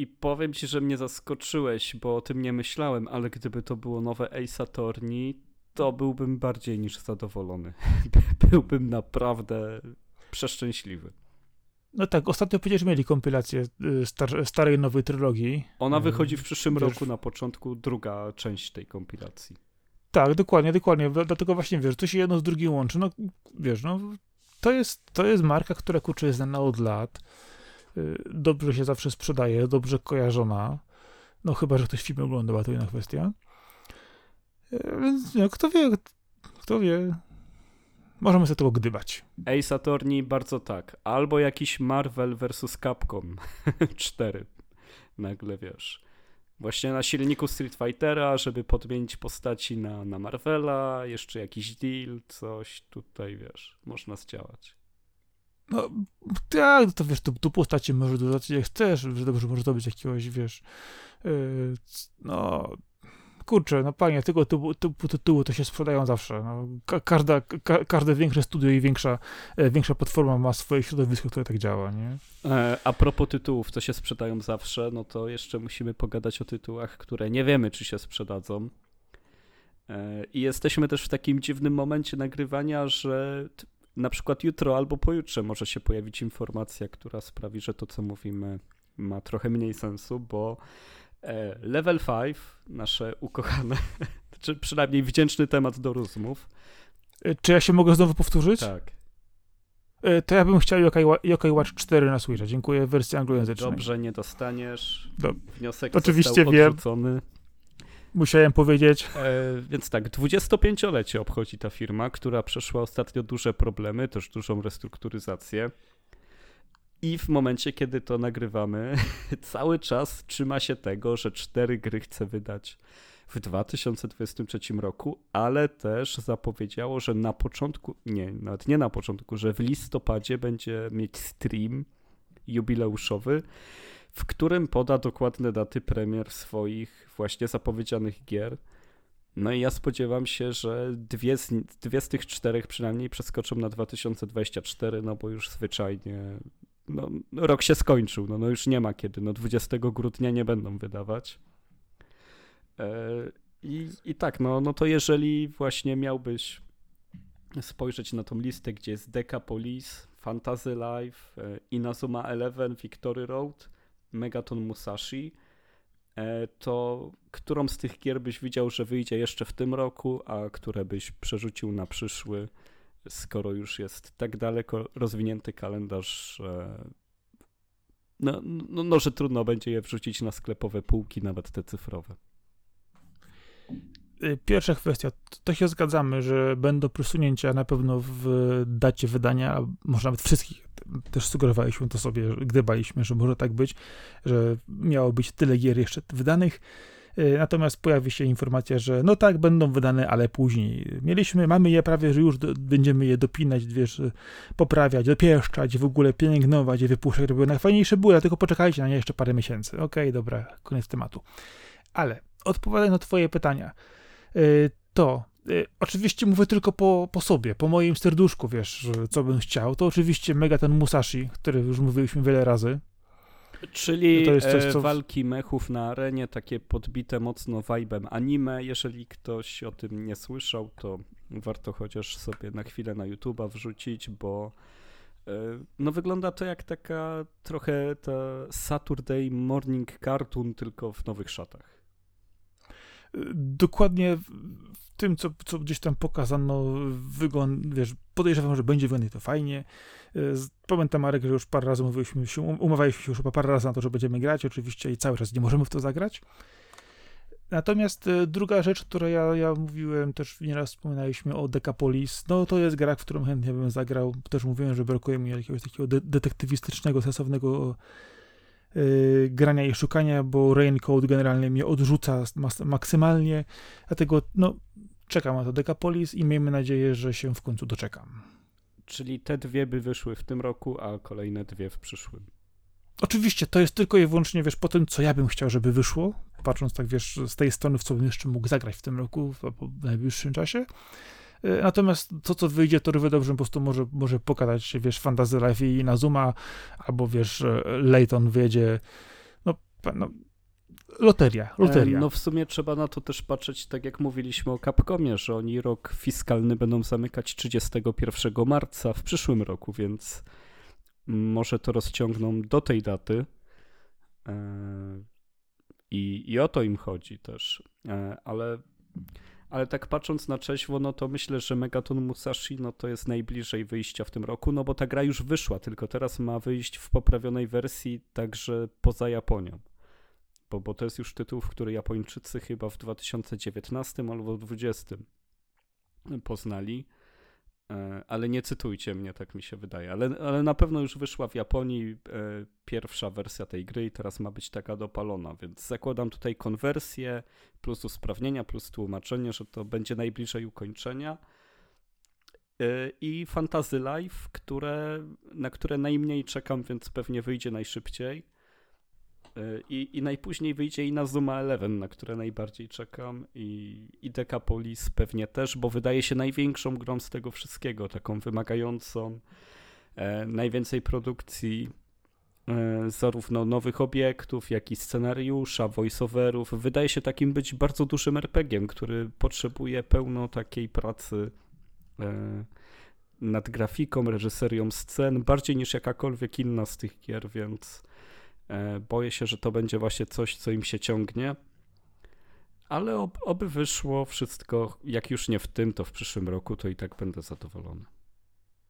I powiem ci, że mnie zaskoczyłeś, bo o tym nie myślałem, ale gdyby to było nowe Ace Attorney, to byłbym bardziej niż zadowolony. byłbym naprawdę przeszczęśliwy. No tak, ostatnio przecież mieli kompilację y, star starej, nowej trylogii. Ona y, wychodzi w przyszłym wiesz, roku na początku, druga część tej kompilacji. Tak, dokładnie, dokładnie. Dlatego właśnie, wiesz, to się jedno z drugim łączy. No, wiesz, no, to jest, to jest marka, która, kurczę, jest znana od lat dobrze się zawsze sprzedaje, dobrze kojarzona. No chyba, że ktoś film oglądał, to inna kwestia. Y, więc no, kto wie, kto wie. Możemy sobie tego gdybać. Ace Attorney bardzo tak. Albo jakiś Marvel vs. Capcom 4. Nagle wiesz. Właśnie na silniku Street Fightera, żeby podmienić postaci na, na Marvela, jeszcze jakiś deal, coś tutaj wiesz, można zdziałać. No, tak, to wiesz, tu, tu postaci możesz dodać jak chcesz, że dobrze może zrobić jakiegoś, wiesz, yy, no, kurczę, no panie, tego typu, typu tytułu to się sprzedają zawsze. No, ka każda, ka każde większe studio i większa, e, większa platforma ma swoje środowisko, które tak działa, nie? E, a propos tytułów, to się sprzedają zawsze, no to jeszcze musimy pogadać o tytułach, które nie wiemy, czy się sprzedadzą. E, I jesteśmy też w takim dziwnym momencie nagrywania, że na przykład jutro albo pojutrze może się pojawić informacja, która sprawi, że to, co mówimy, ma trochę mniej sensu, bo e, Level 5, nasze ukochane, czy przynajmniej wdzięczny temat do rozmów. E, czy ja się mogę znowu powtórzyć? Tak. E, to ja bym chciał Yokai, Yokai Watch 4 na Switcha. Dziękuję w wersji anglojęzycznej. Dobrze, nie dostaniesz. Do... Wniosek Oczywiście został wiem. Musiałem powiedzieć. E, więc tak, 25-lecie obchodzi ta firma, która przeszła ostatnio duże problemy, też dużą restrukturyzację. I w momencie, kiedy to nagrywamy, cały czas trzyma się tego, że cztery gry chce wydać w 2023 roku, ale też zapowiedziało, że na początku, nie, nawet nie na początku, że w listopadzie będzie mieć stream jubileuszowy, w którym poda dokładne daty premier swoich właśnie zapowiedzianych gier. No i ja spodziewam się, że dwie z, dwie z tych czterech przynajmniej przeskoczą na 2024, no bo już zwyczajnie no, rok się skończył, no, no już nie ma kiedy, no 20 grudnia nie będą wydawać. E, i, I tak, no, no to jeżeli właśnie miałbyś spojrzeć na tą listę, gdzie jest Decapolis, Fantasy Life, e, Inazuma Eleven, Victory Road, Megaton Musashi, e, to którą z tych gier byś widział, że wyjdzie jeszcze w tym roku, a które byś przerzucił na przyszły, skoro już jest tak daleko rozwinięty kalendarz, że no, no, no, że trudno będzie je wrzucić na sklepowe półki, nawet te cyfrowe. Y, pierwsza kwestia, to się zgadzamy, że będą przesunięcia na pewno w dacie wydania, może nawet wszystkich. Też sugerowaliśmy to sobie, gdybaliśmy, że może tak być, że miało być tyle gier jeszcze wydanych. Y, natomiast pojawi się informacja, że no tak, będą wydane, ale później. Mieliśmy, mamy je prawie, że już do, będziemy je dopinać, wiesz, poprawiać, dopieszczać, w ogóle pielęgnować i wypuszczać, żeby najfajniejsze były, tylko poczekajcie na nie jeszcze parę miesięcy. Okej, okay, dobra, koniec tematu. Ale odpowiadając na twoje pytania, to y, oczywiście mówię tylko po, po sobie, po moim serduszku, wiesz, co bym chciał. To oczywiście mega ten Musashi, który już mówiliśmy wiele razy. Czyli to jest coś, e, co... walki mechów na arenie, takie podbite mocno vibem anime. Jeżeli ktoś o tym nie słyszał, to warto chociaż sobie na chwilę na YouTube'a wrzucić, bo no wygląda to jak taka trochę ta Saturday Morning Cartoon, tylko w nowych szatach. Dokładnie w tym, co, co gdzieś tam pokazano, wygląd, wiesz, podejrzewam, że będzie wyglądać to fajnie. Pamiętam, Marek, że już parę razy mówiliśmy się, umawialiśmy się już parę razy na to, że będziemy grać, oczywiście i cały czas nie możemy w to zagrać. Natomiast e, druga rzecz, którą ja, ja mówiłem, też nieraz wspominaliśmy o Decapolis, no to jest gra, w którą chętnie bym zagrał. Też mówiłem, że brakuje mi jakiegoś takiego de detektywistycznego, sensownego yy, grania i szukania, bo Raincoat generalnie mnie odrzuca maksymalnie, dlatego no, czekam na to Decapolis i miejmy nadzieję, że się w końcu doczekam. Czyli te dwie by wyszły w tym roku, a kolejne dwie w przyszłym. Oczywiście to jest tylko i wyłącznie, wiesz, po tym, co ja bym chciał, żeby wyszło, patrząc tak, wiesz, z tej strony, w co bym jeszcze mógł zagrać w tym roku, w, w najbliższym czasie. E, natomiast to, co wyjdzie, to równie dobrze po prostu może, może pokazać się, wiesz, Fantasy Life i Inazuma, albo, wiesz, Layton wyjedzie, no, no loteria, loteria. No w sumie trzeba na to też patrzeć, tak jak mówiliśmy o Capcomie, że oni rok fiskalny będą zamykać 31 marca w przyszłym roku, więc może to rozciągną do tej daty. E, I, i o to im chodzi też. E, ale, ale tak patrząc na trzeźwo, no to myślę, że Megaton Musashi no to jest najbliżej wyjścia w tym roku, no bo ta gra już wyszła, tylko teraz ma wyjść w poprawionej wersji także poza Japonią. Bo, bo to jest już tytuł, w który Japończycy chyba w 2019 albo 2020 poznali. E, ale nie cytujcie mnie, tak mi się wydaje. Ale, ale na pewno już wyszła w Japonii e, pierwsza wersja tej gry i teraz ma być taka dopalona, więc zakładam tutaj konwersję, plus usprawnienia, plus tłumaczenie, że to będzie najbliżej ukończenia. E, I Fantasy Life, które, na które najmniej czekam, więc pewnie wyjdzie najszybciej. I, I najpóźniej wyjdzie i na Zuma 11, na które najbardziej czekam, i, i Decapolis pewnie też, bo wydaje się największą grą z tego wszystkiego, taką wymagającą e, najwięcej produkcji, e, zarówno nowych obiektów, jak i scenariusza, voiceoverów. Wydaje się takim być bardzo dużym RPG-iem, który potrzebuje pełno takiej pracy. E, nad grafiką, reżyserią scen, bardziej niż jakakolwiek inna z tych gier, więc boję się, że to będzie właśnie coś, co im się ciągnie. Ale ob, oby wyszło wszystko, jak już nie w tym, to w przyszłym roku, to i tak będę zadowolony.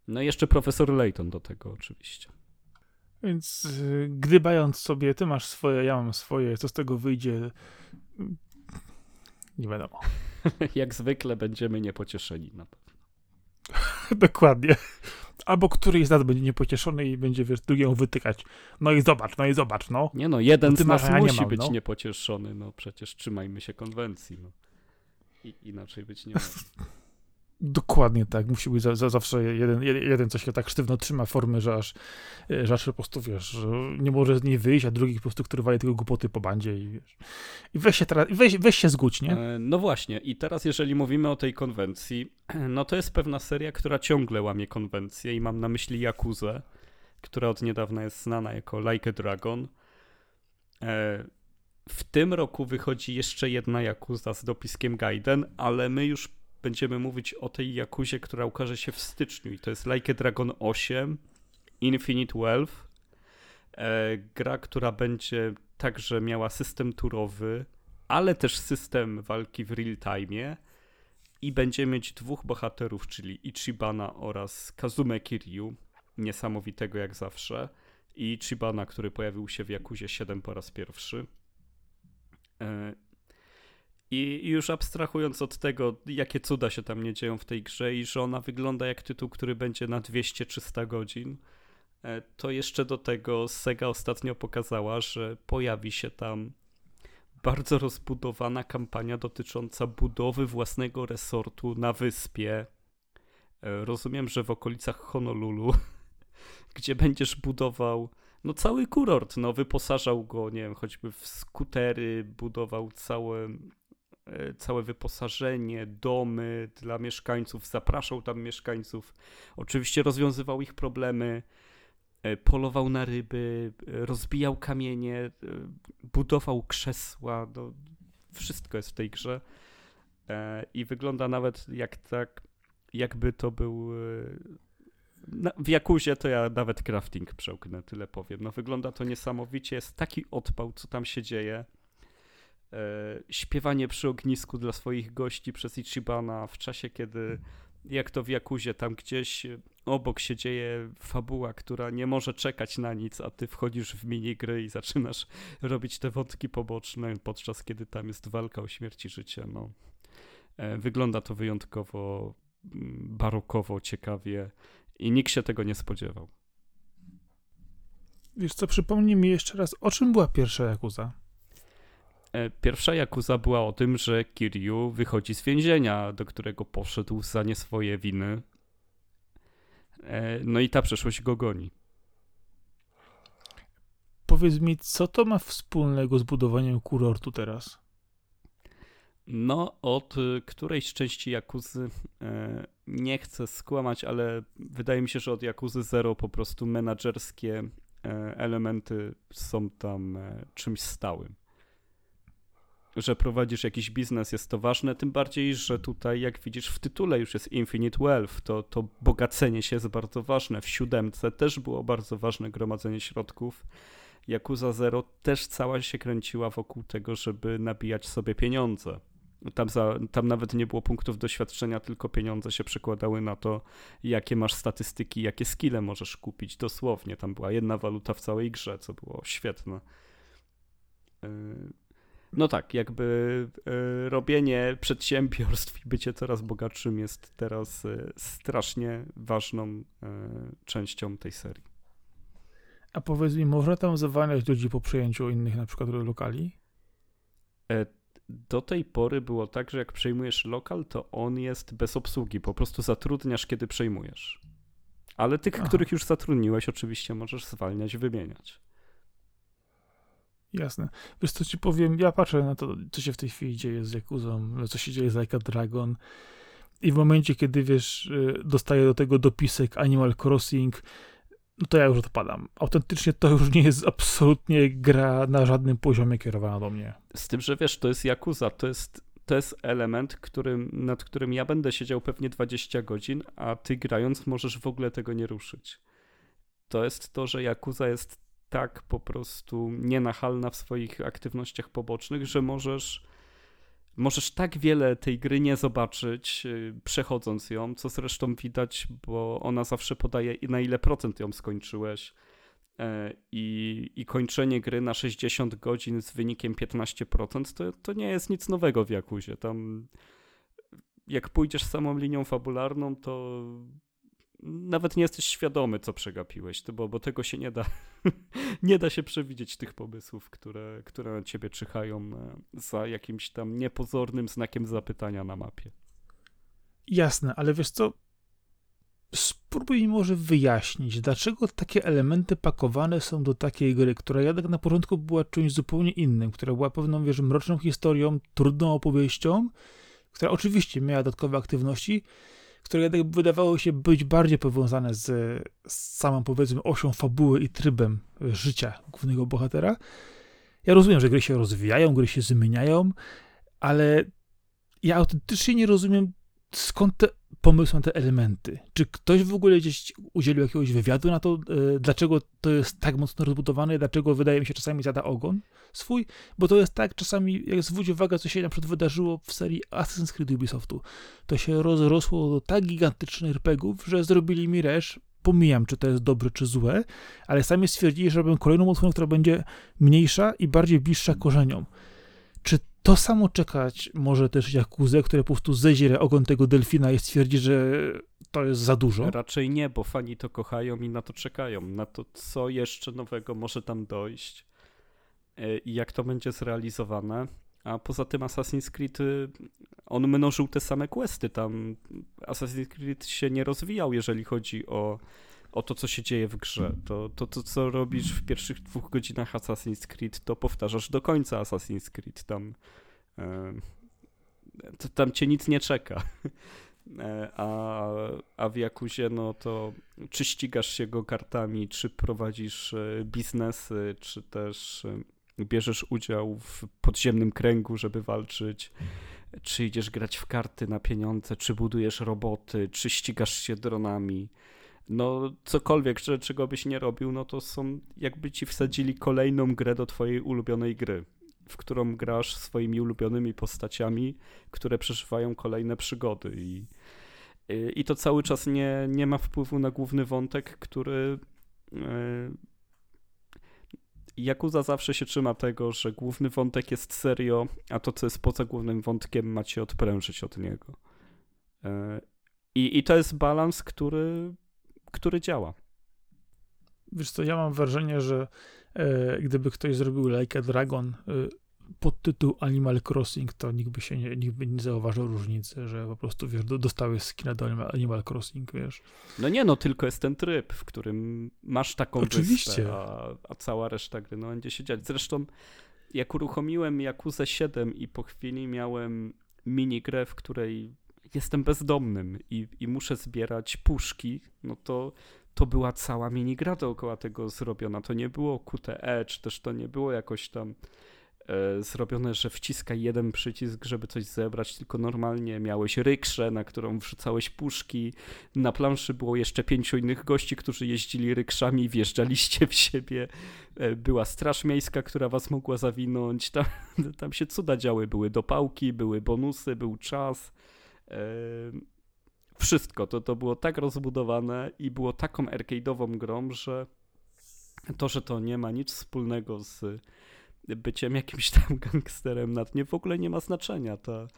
No i jeszcze profesor Layton do tego oczywiście. Więc y, gdybając sobie, ty masz swoje, ja mam swoje, co z tego wyjdzie, nie wiadomo. jak zwykle będziemy niepocieszeni na pewno. Dokładnie. Albo któryś z nas będzie niepocieszony i będzie, wiesz, drugiemu wytykać. No i zobacz, no i zobacz, no. Nie no, jeden no z nas musi nie mam, być no. niepocieszony, no przecież trzymajmy się konwencji, no. I, inaczej być nie może. Dokładnie tak. Musi być za, za zawsze jeden, jeden, co się tak sztywno trzyma formy, że aż, że aż po prostu, wiesz, nie może z niej wyjść, a drugi po prostu, który tylko głupoty po bandzie i wiesz. I weź się teraz, weź, weź się zgódź, nie? E, no właśnie. I teraz, jeżeli mówimy o tej konwencji, no to jest pewna seria, która ciągle łamie konwencję i mam na myśli Jakuzę, która od niedawna jest znana jako Like a Dragon. E, w tym roku wychodzi jeszcze jedna Jakuza z dopiskiem Gaiden, ale my już będziemy mówić o tej Jakuzie, która ukaże się w styczniu i to jest Like a Dragon 8 Infinite Wealth. E, gra, która będzie także miała system turowy, ale też system walki w real time i będzie mieć dwóch bohaterów, czyli Ichibana oraz Kazume Kiryu, niesamowitego jak zawsze, i Ichibana, który pojawił się w Jakuzie 7 po raz pierwszy. E, i już abstrahując od tego, jakie cuda się tam nie dzieją w tej grze i że ona wygląda jak tytuł, który będzie na 200-300 godzin, e, to jeszcze do tego Sega ostatnio pokazała, że pojawi się tam bardzo rozbudowana kampania dotycząca budowy własnego resortu na wyspie. E, rozumiem, że w okolicach Honolulu, gdzie będziesz budował no cały kurort, no wyposażał go, nie wiem, choćby w skutery, budował całe całe wyposażenie, domy dla mieszkańców, zapraszał tam mieszkańców, oczywiście rozwiązywał ich problemy, e, polował na ryby, e, rozbijał kamienie, budował krzesła, no, wszystko jest w tej grze i wygląda nawet jak tak, jakby to był w Jakuzie to ja nawet crafting przełknę, tyle powiem. No wygląda to niesamowicie, jest taki odpał, co tam się dzieje. E, śpiewanie przy ognisku dla swoich gości przez Ichibana w czasie, kiedy jak to w Jakuzie, tam gdzieś obok się dzieje fabuła, która nie może czekać na nic, a ty wchodzisz w minigry i zaczynasz robić te wątki poboczne, podczas kiedy tam jest walka o śmierć i życie. No. E, wygląda to wyjątkowo mm, barokowo, ciekawie i nikt się tego nie spodziewał. Wiesz co, przypomnij mi jeszcze raz, o czym była pierwsza Jakuza? E, pierwsza Jakuza była o tym, że Kiryu wychodzi z więzienia, do którego poszedł za nie swoje winy. E, no i ta przeszłość go goni. Powiedz mi, co to ma wspólnego z budowaniem kurortu teraz? No, od y, którejś części Jakuzy e, nie chcę skłamać, ale wydaje mi się, że od Jakuzy Zero po prostu menadżerskie elementy są tam czymś stałym że prowadzisz jakiś biznes, jest to ważne, tym bardziej, że tutaj, jak widzisz, w tytule już jest Infinite Wealth, to, to bogacenie się jest bardzo ważne. W siódemce też było bardzo ważne gromadzenie środków. Yakuza Zero też cała się kręciła wokół tego, żeby nabijać sobie pieniądze. Tam, za, tam nawet nie było punktów doświadczenia, tylko pieniądze się przekładały na to, jakie masz statystyki, jakie skille możesz kupić dosłownie. Tam była jedna waluta w całej grze, co było świetne. No tak, jakby y, robienie przedsiębiorstw i bycie coraz bogatszym jest teraz y, strasznie ważną y, częścią tej serii. A powiedz mi, można tam zawalniać ludzi po przejęciu innych na przykład lokali? E, do tej pory było tak, że jak przejmujesz lokal, to on jest bez obsługi, po prostu zatrudniasz, kiedy przejmujesz. Ale tych, Aha. których już zatrudniłeś, oczywiście możesz zwalniać, wymieniać. Jasne. Wiesz co ci powiem, ja patrzę na to, co się w tej chwili dzieje z Jakuzą, co się dzieje z Like Dragon i w momencie, kiedy wiesz, y, dostaję do tego dopisek Animal Crossing, no to ja już odpadam. Autentycznie to już nie jest absolutnie gra na żadnym poziomie kierowana do mnie. Z tym, że wiesz, to jest Yakuza, to jest, to jest element, którym, nad którym ja będę siedział pewnie 20 godzin, a ty grając możesz w ogóle tego nie ruszyć. To jest to, że Yakuza jest tak po prostu nienachalna w swoich aktywnościach pobocznych, że możesz, możesz tak wiele tej gry nie zobaczyć, y, przechodząc ją, co zresztą widać, bo ona zawsze podaje, na ile procent ją skończyłeś. E, I, I kończenie gry na 60 godzin z wynikiem 15% to, to nie jest nic nowego w Jakuzie. Tam jak pójdziesz samą linią fabularną, to nawet nie jesteś świadomy, co przegapiłeś, bo, bo tego się nie da. nie da się przewidzieć tych pomysłów, które, które na ciebie czyhają e, za jakimś tam niepozornym znakiem zapytania na mapie. Jasne, ale wiesz co? Spróbuj mi może wyjaśnić, dlaczego takie elementy pakowane są do takiej gry, która jednak na początku była czymś zupełnie innym, która była pewną, wiesz, mroczną historią, trudną opowieścią, która oczywiście miała dodatkowe aktywności, które jednak wydawało się być bardziej powiązane z, z samą, powiedzmy, osią fabuły i trybem życia głównego bohatera. Ja rozumiem, że gry się rozwijają, gry się zmieniają, ale ja autentycznie nie rozumiem, skąd te pomysły na te elementy. Czy ktoś w ogóle gdzieś udzielił jakiegoś wywiadu na to, e, dlaczego to jest tak mocno rozbudowane, dlaczego wydaje mi się czasami zada ogon swój? Bo to jest tak czasami, jak zwróć uwagę, co się na przykład wydarzyło w serii Assassin's Creed Ubisoftu. To się rozrosło do tak gigantycznych RPGów, że zrobili mi resz, pomijam, czy to jest dobre, czy złe, ale sami stwierdzili, że robią kolejną odsłonę, która będzie mniejsza i bardziej bliższa korzeniom. To samo czekać może też Jakuzę, które po prostu zeźle ogon tego delfina i stwierdzi, że to jest za dużo? Raczej nie, bo fani to kochają i na to czekają. Na to, co jeszcze nowego może tam dojść e, i jak to będzie zrealizowane. A poza tym Assassin's Creed, y, on mnożył te same questy. Tam Assassin's Creed się nie rozwijał, jeżeli chodzi o o to, co się dzieje w grze. To, to, to, co robisz w pierwszych dwóch godzinach Assassin's Creed, to powtarzasz do końca Assassin's Creed. Tam, e, tam cię nic nie czeka. E, a, a w Jakuzie, no to czy ścigasz się go kartami, czy prowadzisz e, biznesy, czy też bierzesz udział w podziemnym kręgu, żeby walczyć, czy idziesz grać w karty na pieniądze, czy budujesz roboty, czy ścigasz się dronami no cokolwiek, czego byś nie robił, no to są jakby ci wsadzili kolejną grę do twojej ulubionej gry, w którą grasz swoimi ulubionymi postaciami, które przeżywają kolejne przygody i, i to cały czas nie, nie ma wpływu na główny wątek, który Jakuza zawsze się trzyma tego, że główny wątek jest serio, a to, co jest poza głównym wątkiem, macie odprężyć od niego. E, I, i to jest balans, który, który działa. Wiesz co, ja mam wrażenie, że e, gdyby ktoś zrobił Like a Dragon e, pod tytuł Animal Crossing, to nikt by się nie, nikt by nie zauważył różnicy, że po prostu, wiesz, dostałeś skina do Animal Crossing, wiesz. No nie, no tylko jest ten tryb, w którym masz taką Oczywiście. Wyspę, a, a cała reszta gry no będzie się dziać. Zresztą jak uruchomiłem Yakuza 7 i po chwili miałem minigrę, w której jestem bezdomnym i, i muszę zbierać puszki, no to to była cała minigra dookoła tego zrobiona. To nie było QTE, czy też to nie było jakoś tam E, zrobione, że wciskaj jeden przycisk, żeby coś zebrać, tylko normalnie miałeś rykszę, na którą wrzucałeś puszki. Na planszy było jeszcze pięciu innych gości, którzy jeździli rykszami, wjeżdżaliście w siebie. E, była straż miejska, która was mogła zawinąć. Tam, tam się cuda działy. Były dopałki, były bonusy, był czas. Wszystko. To, to było tak rozbudowane i było taką arcade'ową grą, że to, że to nie ma nic wspólnego z byciem jakimś tam gangsterem na dnie w ogóle nie ma znaczenia. Ta,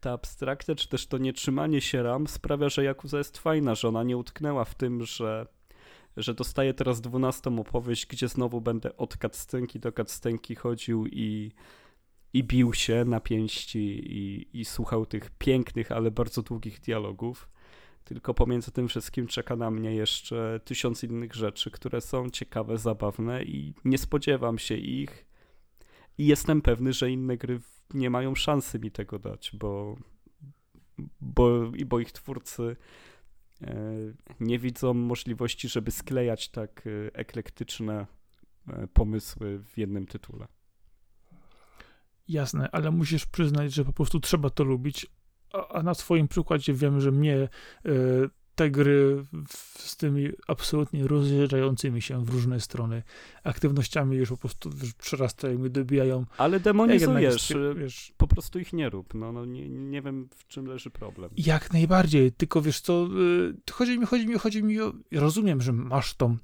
ta abstrakcja, czy też to nietrzymanie się ram sprawia, że Jakuza jest fajna, że ona nie utknęła w tym, że, że dostaję teraz dwunastą opowieść, gdzie znowu będę od cutscenki do cutscenki chodził i, i bił się na pięści i, i słuchał tych pięknych, ale bardzo długich dialogów. Tylko pomiędzy tym wszystkim czeka na mnie jeszcze tysiąc innych rzeczy, które są ciekawe, zabawne i nie spodziewam się ich i jestem pewny, że inne gry nie mają szansy mi tego dać, bo, bo, bo ich twórcy e, nie widzą możliwości, żeby sklejać tak e, eklektyczne e, pomysły w jednym tytule. Jasne, ale musisz przyznać, że po prostu trzeba to lubić. A, na swoim przykładzie wiem, że mnie te gry z tymi absolutnie rozjeżdżającymi się w różne strony aktywnościami już po prostu przerastają i dobijają. Ale demonizujesz, ja wiesz, po prostu ich nie rób. No, no nie, nie wiem, w czym leży problem. Jak najbardziej, tylko wiesz co, y, chodzi mi, chodzi mi, chodzi mi o, rozumiem, że masz tą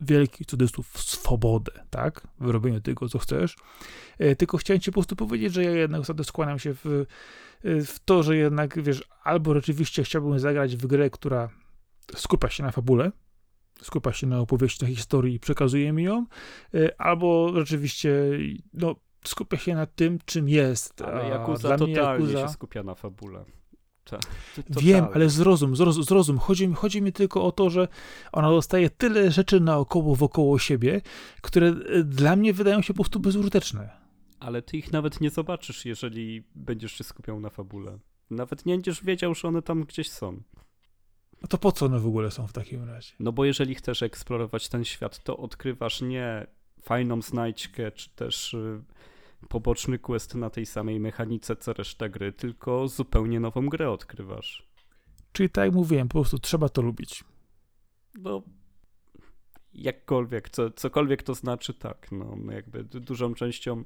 wielki cudzysłów swobodę, tak, w robieniu tego, co chcesz, y, tylko chciałem ci po prostu powiedzieć, że ja jednak ostatnio skłaniam się w Y, w to, że jednak, wiesz, albo rzeczywiście chciałbym zagrać w grę, która skupia się na fabule, skupia się na opowieści, na historii i przekazuje mi ją, y, albo rzeczywiście, no, skupia się na tym, czym jest. Ale Jakuza totalnie Yakuza... się skupia na fabule. Wiem, ale zrozum, zrozum, zrozum. Chodzi, chodzi mi tylko o to, że ona dostaje tyle rzeczy naokoło, wokoło siebie, które y, dla mnie wydają się po prostu bezużyteczne ale ty ich nawet nie zobaczysz, jeżeli będziesz się skupiał na fabule. Nawet nie będziesz wiedział, że one tam gdzieś są. No to po co one w ogóle są w takim razie? No bo jeżeli chcesz eksplorować ten świat, to odkrywasz nie fajną znajdźkę, czy też y, poboczny quest na tej samej mechanice co reszta gry, tylko zupełnie nową grę odkrywasz. Czyli tak jak mówiłem, po prostu trzeba to lubić. No, jakkolwiek, co, cokolwiek to znaczy, tak. No, jakby dużą częścią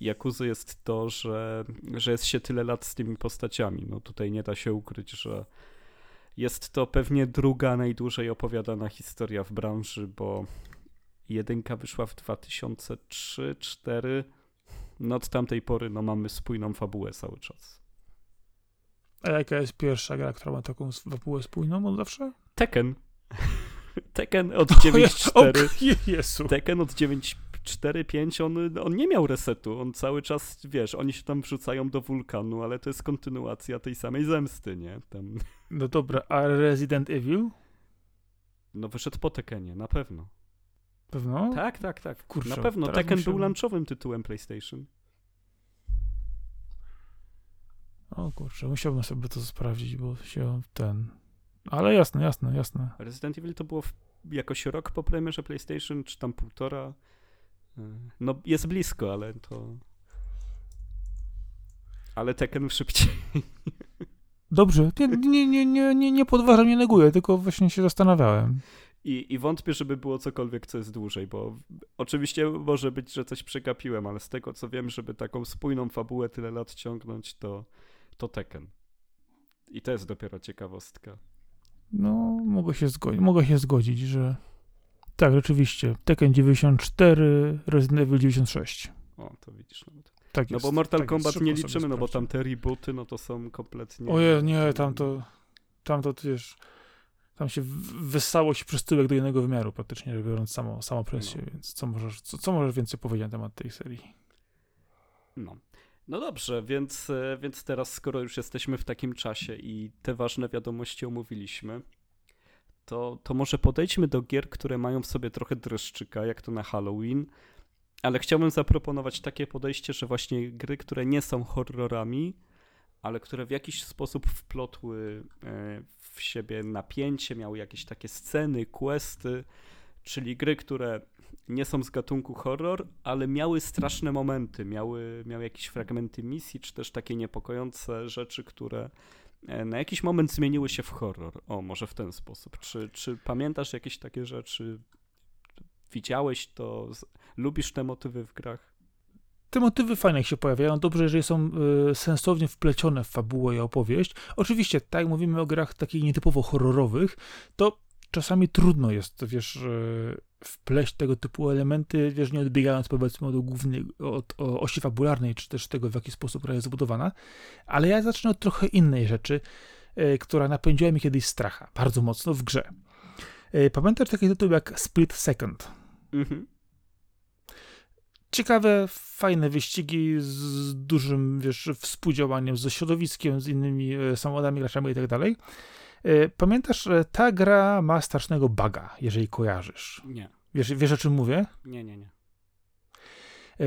Jakuzy jest to, że, że jest się tyle lat z tymi postaciami. No tutaj nie da się ukryć, że jest to pewnie druga najdłużej opowiadana historia w branży, bo jedynka wyszła w 2003-2004. No od tamtej pory no, mamy spójną fabułę cały czas. A jaka jest pierwsza gra, która ma taką fabułę spójną od zawsze? Tekken. Tekken od 9.4. Tekken od 9 4-5 on, on nie miał resetu, on cały czas, wiesz, oni się tam wrzucają do wulkanu, ale to jest kontynuacja tej samej zemsty, nie? Tam... No dobra, a Resident Evil? No wyszedł po Tekkenie, na pewno. Pewno? Tak, tak, tak. Kurczę, na pewno. Tekken musiałem... był lunchowym tytułem PlayStation. O kurczę, musiałbym sobie to sprawdzić, bo się ten... Ale jasne, jasne, jasne. Resident Evil to było w, jakoś rok po premierze PlayStation, czy tam półtora. No, jest blisko, ale to. Ale Tekken szybciej. Dobrze, nie, nie, nie, nie, nie, nie podważam, nie neguję, tylko właśnie się zastanawiałem. I, I wątpię, żeby było cokolwiek, co jest dłużej, bo oczywiście może być, że coś przegapiłem, ale z tego co wiem, żeby taką spójną fabułę tyle lat ciągnąć, to, to Tekken. I to jest dopiero ciekawostka. No, mogę się zgodzić, mogę się zgodzić, że tak, rzeczywiście. Tekken 94, Resident Evil 96. O, to widzisz. No, tak no jest, bo Mortal tak Kombat nie liczymy, no bo tam te rebooty, no to są kompletnie... Oje, nie, tam to, tam to, wiesz, tam się wyssało się przez tyłek do jednego wymiaru praktycznie, biorąc samo, samo presję, no. więc co możesz, co, co możesz więcej powiedzieć na temat tej serii? No. No dobrze, więc, e, więc teraz skoro już jesteśmy w takim czasie i te ważne wiadomości omówiliśmy, to, to może podejdźmy do gier, które mają w sobie trochę dreszczyka, jak to na Halloween, ale chciałbym zaproponować takie podejście, że właśnie gry, które nie są horrorami, ale które w jakiś sposób wplotły e, w siebie napięcie, miały jakieś takie sceny, questy, czyli gry, które nie są z gatunku horror, ale miały straszne momenty, miały, miały jakieś fragmenty misji, czy też takie niepokojące rzeczy, które e, na jakiś moment zmieniły się w horror. O, może w ten sposób. Czy, czy pamiętasz jakieś takie rzeczy? Widziałeś to? Lubisz te motywy w grach? Te motywy fajnie się pojawiają. Dobrze, jeżeli są y, sensownie wplecione w fabułę i opowieść. Oczywiście, tak jak mówimy o grach takich nietypowo horrorowych, to czasami trudno jest, wiesz, y, wpleść tego typu elementy, wiesz, nie odbiegając powiedzmy od, od osi fabularnej, czy też tego, w jaki sposób gra jest zbudowana. Ale ja zacznę od trochę innej rzeczy, y, która napędziła mi kiedyś stracha, bardzo mocno w grze. Pamiętasz taki tytuł jak Split Second? Mhm ciekawe, fajne wyścigi z dużym, wiesz, współdziałaniem ze środowiskiem, z innymi e, samochodami, graczami i tak dalej. E, pamiętasz, ta gra ma strasznego baga, jeżeli kojarzysz. Nie. Wiesz, wiesz o czym mówię? Nie, nie, nie. E,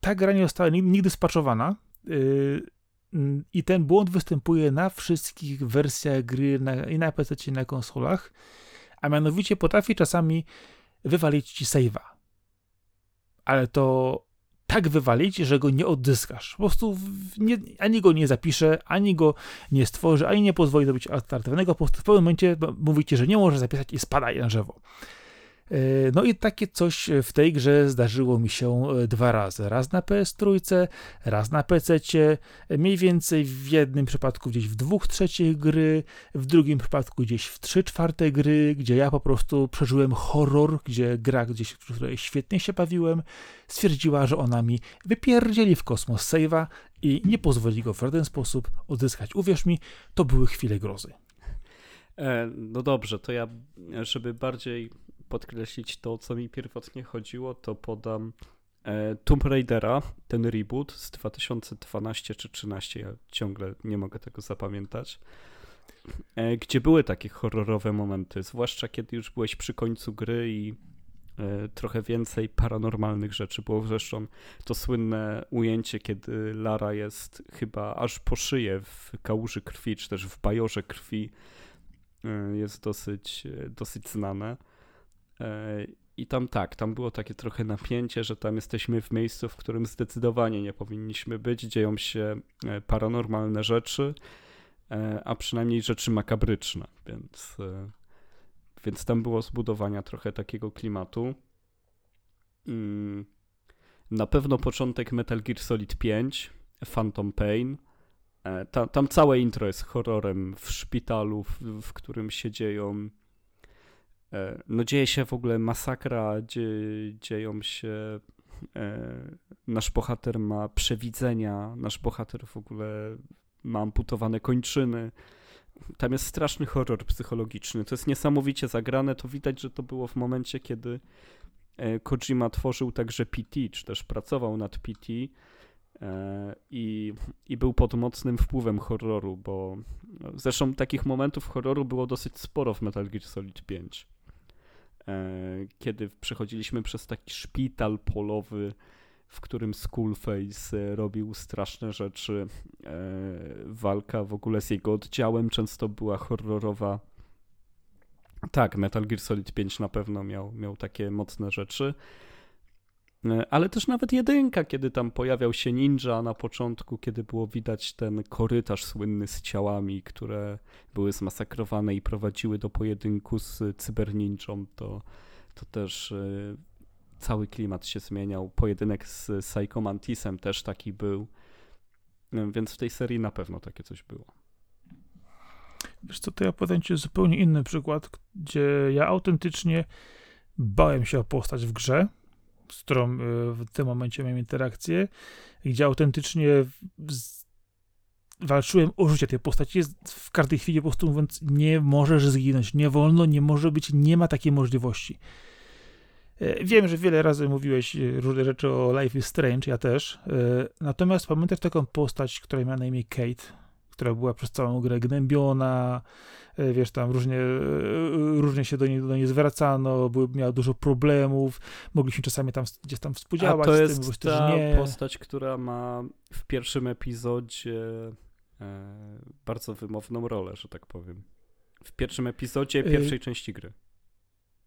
ta gra nie została nigdy spaczowana i ten błąd występuje na wszystkich wersjach gry na, i na PC i na konsolach, a mianowicie potrafi czasami wywalić ci save'a ale to tak wywalić, że go nie odzyskasz. Po prostu nie, ani go nie zapisze, ani go nie stworzy, ani nie pozwoli zrobić alternatywnego. Po prostu w pewnym momencie mówicie, że nie może zapisać i spada na drzewo. E, no i takie coś w tej grze zdarzyło mi się e, dwa razy. Raz na PS3, raz na PC, mniej więcej w jednym przypadku gdzieś w dwóch trzecich gry, w drugim przypadku gdzieś w trzy czwarte gry, gdzie ja po prostu przeżyłem horror, gdzie gra gdzieś, w której świetnie się bawiłem, stwierdziła, że ona mi wypierdzieli w kosmos save'a i nie pozwoli go w żaden sposób odzyskać. Uwierz mi, to były chwile grozy. E, no dobrze, to ja, żeby bardziej podkreślić to, co mi pierwotnie chodziło, to podam e, Tomb Raidera, ten reboot z 2012 czy 2013, ja ciągle nie mogę tego zapamiętać, e, gdzie były takie horrorowe momenty, zwłaszcza kiedy już byłeś przy końcu gry i e, trochę więcej paranormalnych rzeczy było. Zresztą to słynne ujęcie, kiedy Lara jest chyba aż po szyję w kałuży krwi, czy też w bajorze krwi, jest dosyć, dosyć znane. E, I tam tak, tam było takie trochę napięcie, że tam jesteśmy w miejscu, w którym zdecydowanie nie powinniśmy być. Dzieją się e, paranormalne rzeczy, e, a przynajmniej rzeczy makabryczne, więc, więc tam było zbudowania trochę takiego klimatu. Mm, na pewno początek Metal Gear Solid 5, Phantom Pain. Tam, całe intro jest horrorem w szpitalu, w, w którym się dzieją no dzieje się w ogóle masakra, dzie, dzieją się. E, nasz bohater ma przewidzenia, nasz bohater w ogóle ma amputowane kończyny. Tam jest straszny horror psychologiczny. To jest niesamowicie zagrane. To widać, że to było w momencie, kiedy e, Kojima tworzył także PT, czy też pracował nad PT i, i był pod mocnym wpływem horroru, bo no, zresztą takich momentów horroru było dosyć sporo w Metal Gear Solid 5. E, kiedy przechodziliśmy przez taki szpital polowy, w którym Skullface robił straszne rzeczy. E, walka w ogóle z jego oddziałem często była horrorowa. Tak, Metal Gear Solid 5 na pewno miał, miał takie mocne rzeczy. E, ale też nawet jedynka, kiedy tam pojawiał się ninja na początku, kiedy było widać ten korytarz słynny z ciałami, które były zmasakrowane i prowadziły do pojedynku z cyberninją, to, to też y, cały klimat się zmieniał. Pojedynek z Psycho Mantisem też taki był, y, więc w tej serii na pewno takie coś było. Wiesz co, to ja podam ci zupełnie inny przykład, gdzie ja autentycznie bałem się o postać w grze, z którą e, w tym momencie miałem interakcję, gdzie autentycznie walczyłem o życie tej postaci. W każdej chwili po prostu mówiąc, nie możesz zginąć, nie wolno, nie może być, nie ma takiej możliwości. E, wiem, że wiele razy mówiłeś e, różne rzeczy o Life is Strange, ja też. Natomiast pamiętasz taką postać, która miała na imię Kate, która była przez całą grę gnębiona, e, wiesz, tam różnie, e, różnie się do niej, do niej zwracano, były, miała dużo problemów, mogliśmy czasami tam gdzieś tam współdziałać A to jest tym, ta postać, która ma w pierwszym epizodzie e, bardzo wymowną rolę, że tak powiem. W pierwszym epizodzie e, pierwszej części gry.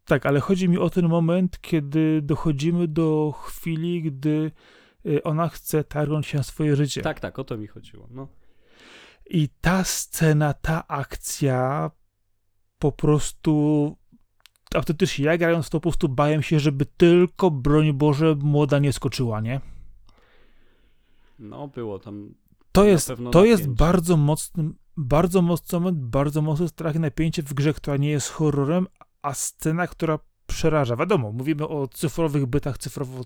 Tak, ale chodzi mi o ten moment, kiedy dochodzimy do chwili, gdy ona chce targnąć się na swoje życie. Tak, tak, o to mi chodziło. No. I ta scena, ta akcja po prostu autentycznie, ja grając to po prostu bałem się, żeby tylko, broń Boże, młoda nie skoczyła, nie? No, było tam. To jest, to jest bardzo mocny, bardzo mocny moment, bardzo mocny strach i napięcie w grze, która nie jest horrorem, a scena, która przeraża. Wiadomo, mówimy o cyfrowych bytach, cyfrowo,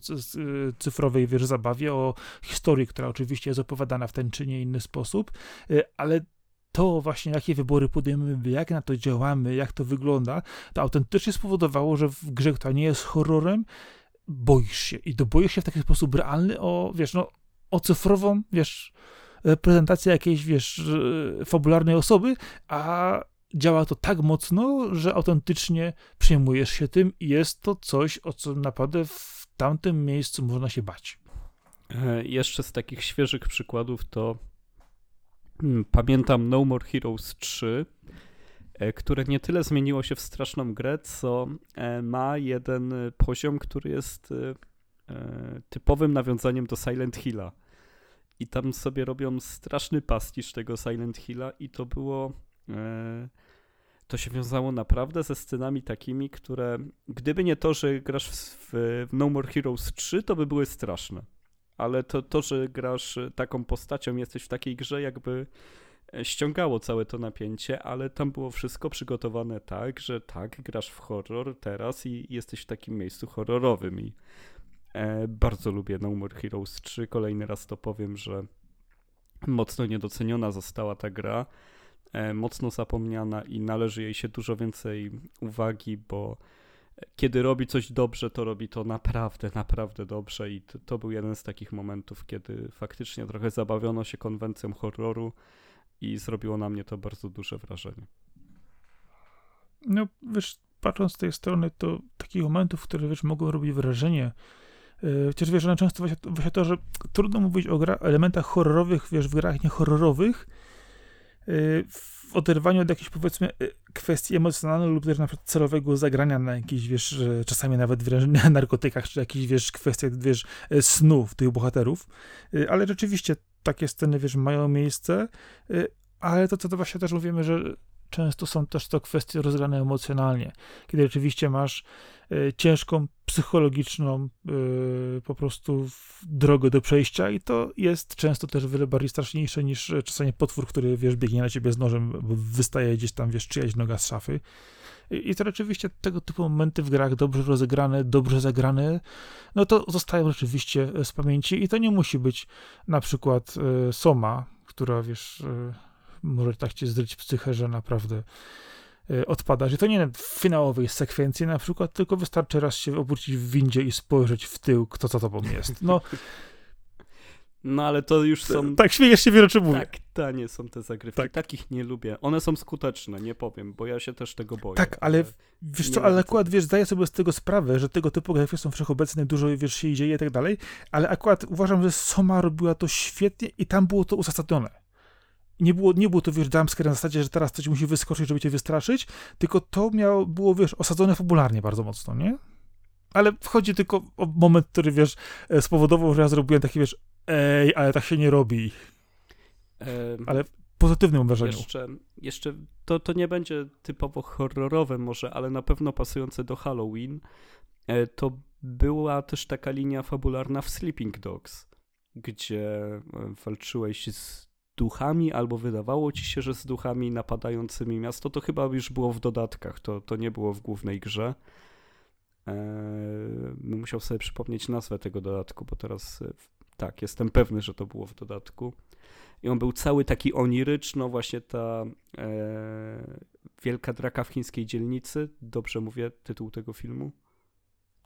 cyfrowej wiesz, zabawie, o historii, która oczywiście jest opowiadana w ten czy nie inny sposób, y, ale to właśnie, jakie wybory podejmujemy, jak na to działamy, jak to wygląda, to autentycznie spowodowało, że w grze, która nie jest horrorem, boisz się. I to boisz się w taki sposób realny o, wiesz, no, o cyfrową, wiesz, prezentację jakiejś, wiesz, fabularnej osoby, a działa to tak mocno, że autentycznie przejmujesz się tym i jest to coś, o co naprawdę w tamtym miejscu można się bać. E, jeszcze z takich świeżych przykładów to hmm, pamiętam No More Heroes 3, e, które nie tyle zmieniło się w straszną grę, co e, ma jeden poziom, który jest typowym nawiązaniem do Silent Hilla. I tam sobie robią straszny pastisz tego Silent Hilla i to było to się wiązało naprawdę ze scenami takimi, które gdyby nie to, że grasz w, w No More Heroes 3, to by były straszne. Ale to, to, że grasz taką postacią, jesteś w takiej grze, jakby e, ściągało całe to napięcie, ale tam było wszystko przygotowane tak, że tak, grasz w horror teraz i jesteś w takim miejscu horrorowym i e, bardzo lubię No More Heroes 3. Kolejny raz to powiem, że mocno niedoceniona została ta gra. E, mocno zapomniana i należy jej się dużo więcej uwagi, bo kiedy robi coś dobrze, to robi to naprawdę, naprawdę dobrze i to, to był jeden z takich momentów, kiedy faktycznie trochę zabawiono się konwencją horroru i zrobiło na mnie to bardzo duże wrażenie. No, wiesz, patrząc z tej strony, to takich momentów, które, wiesz, mogą robić wrażenie, yy, chociaż, wiesz, one często właśnie, właśnie to, że trudno mówić o gra, elementach horrorowych, wiesz, w grach niehorrorowych, w oderwaniu od jakichś powiedzmy y, kwestii emocjonalnych lub też na przykład celowego zagrania na jakichś, wiesz, czasami nawet wręcz narkotykach, czy jakichś, wiesz, kwestiach, wiesz, y, snów tych bohaterów, y, ale rzeczywiście takie sceny, wiesz, mają miejsce, ale to, co to właśnie też mówimy, że często są też to kwestie rozgrane emocjonalnie, kiedy rzeczywiście masz y, ciężką, psychologiczną y, po prostu drogę do przejścia i to jest często też wiele bardziej straszniejsze niż czasami potwór, który, wiesz, biegnie na ciebie z nożem, bo wystaje gdzieś tam, wiesz, czyjaś noga z szafy. I, to rzeczywiście tego typu momenty w grach dobrze rozegrane, dobrze zagrane, no to zostają rzeczywiście z pamięci i to nie musi być na przykład Soma, która, wiesz może tak cię zdryć psychę, że naprawdę y, odpadasz. I to nie w finałowej sekwencji na przykład, tylko wystarczy raz się obrócić w windzie i spojrzeć w tył, kto za tobą jest. No, no ale to już są... Tak, śmiejesz się, wiele czym mówię. Tak tanie są te zagrywki. Tak. Takich nie lubię. One są skuteczne, nie powiem, bo ja się też tego boję. Tak, ale wiesz co, ale akurat, wiesz, zdaję sobie z tego sprawę, że tego typu grafiki są wszechobecne, dużo, wiesz, się dzieje i tak dalej, ale akurat uważam, że Soma robiła to świetnie i tam było to uzasadnione nie było, nie było to, wiesz, jumpscare na zasadzie, że teraz coś musi wyskoczyć, żeby cię wystraszyć, tylko to miało, było, wiesz, osadzone fabularnie bardzo mocno, nie? ale wchodzi tylko o moment, który, wiesz, e, spowodował, że ja zrobiłem taki, wiesz, ej, ale tak się nie robi. Ale w pozytywnym wrażeniu. Jeszcze, jeszcze to, to nie będzie typowo horrorowe może, ale na pewno pasujące do Halloween. E, to była też taka linia fabularna w Sleeping Dogs, gdzie e, walczyłeś z duchami, albo wydawało ci się, że z duchami napadającymi miasto. To chyba już było w dodatkach, to, to nie było w głównej grze. Eee, musiał sobie przypomnieć nazwę tego dodatku, bo teraz e, tak, jestem pewny, że to było w dodatku. I on był cały taki oniryczno, właśnie ta e, wielka draka w chińskiej dzielnicy. Dobrze mówię tytuł tego filmu?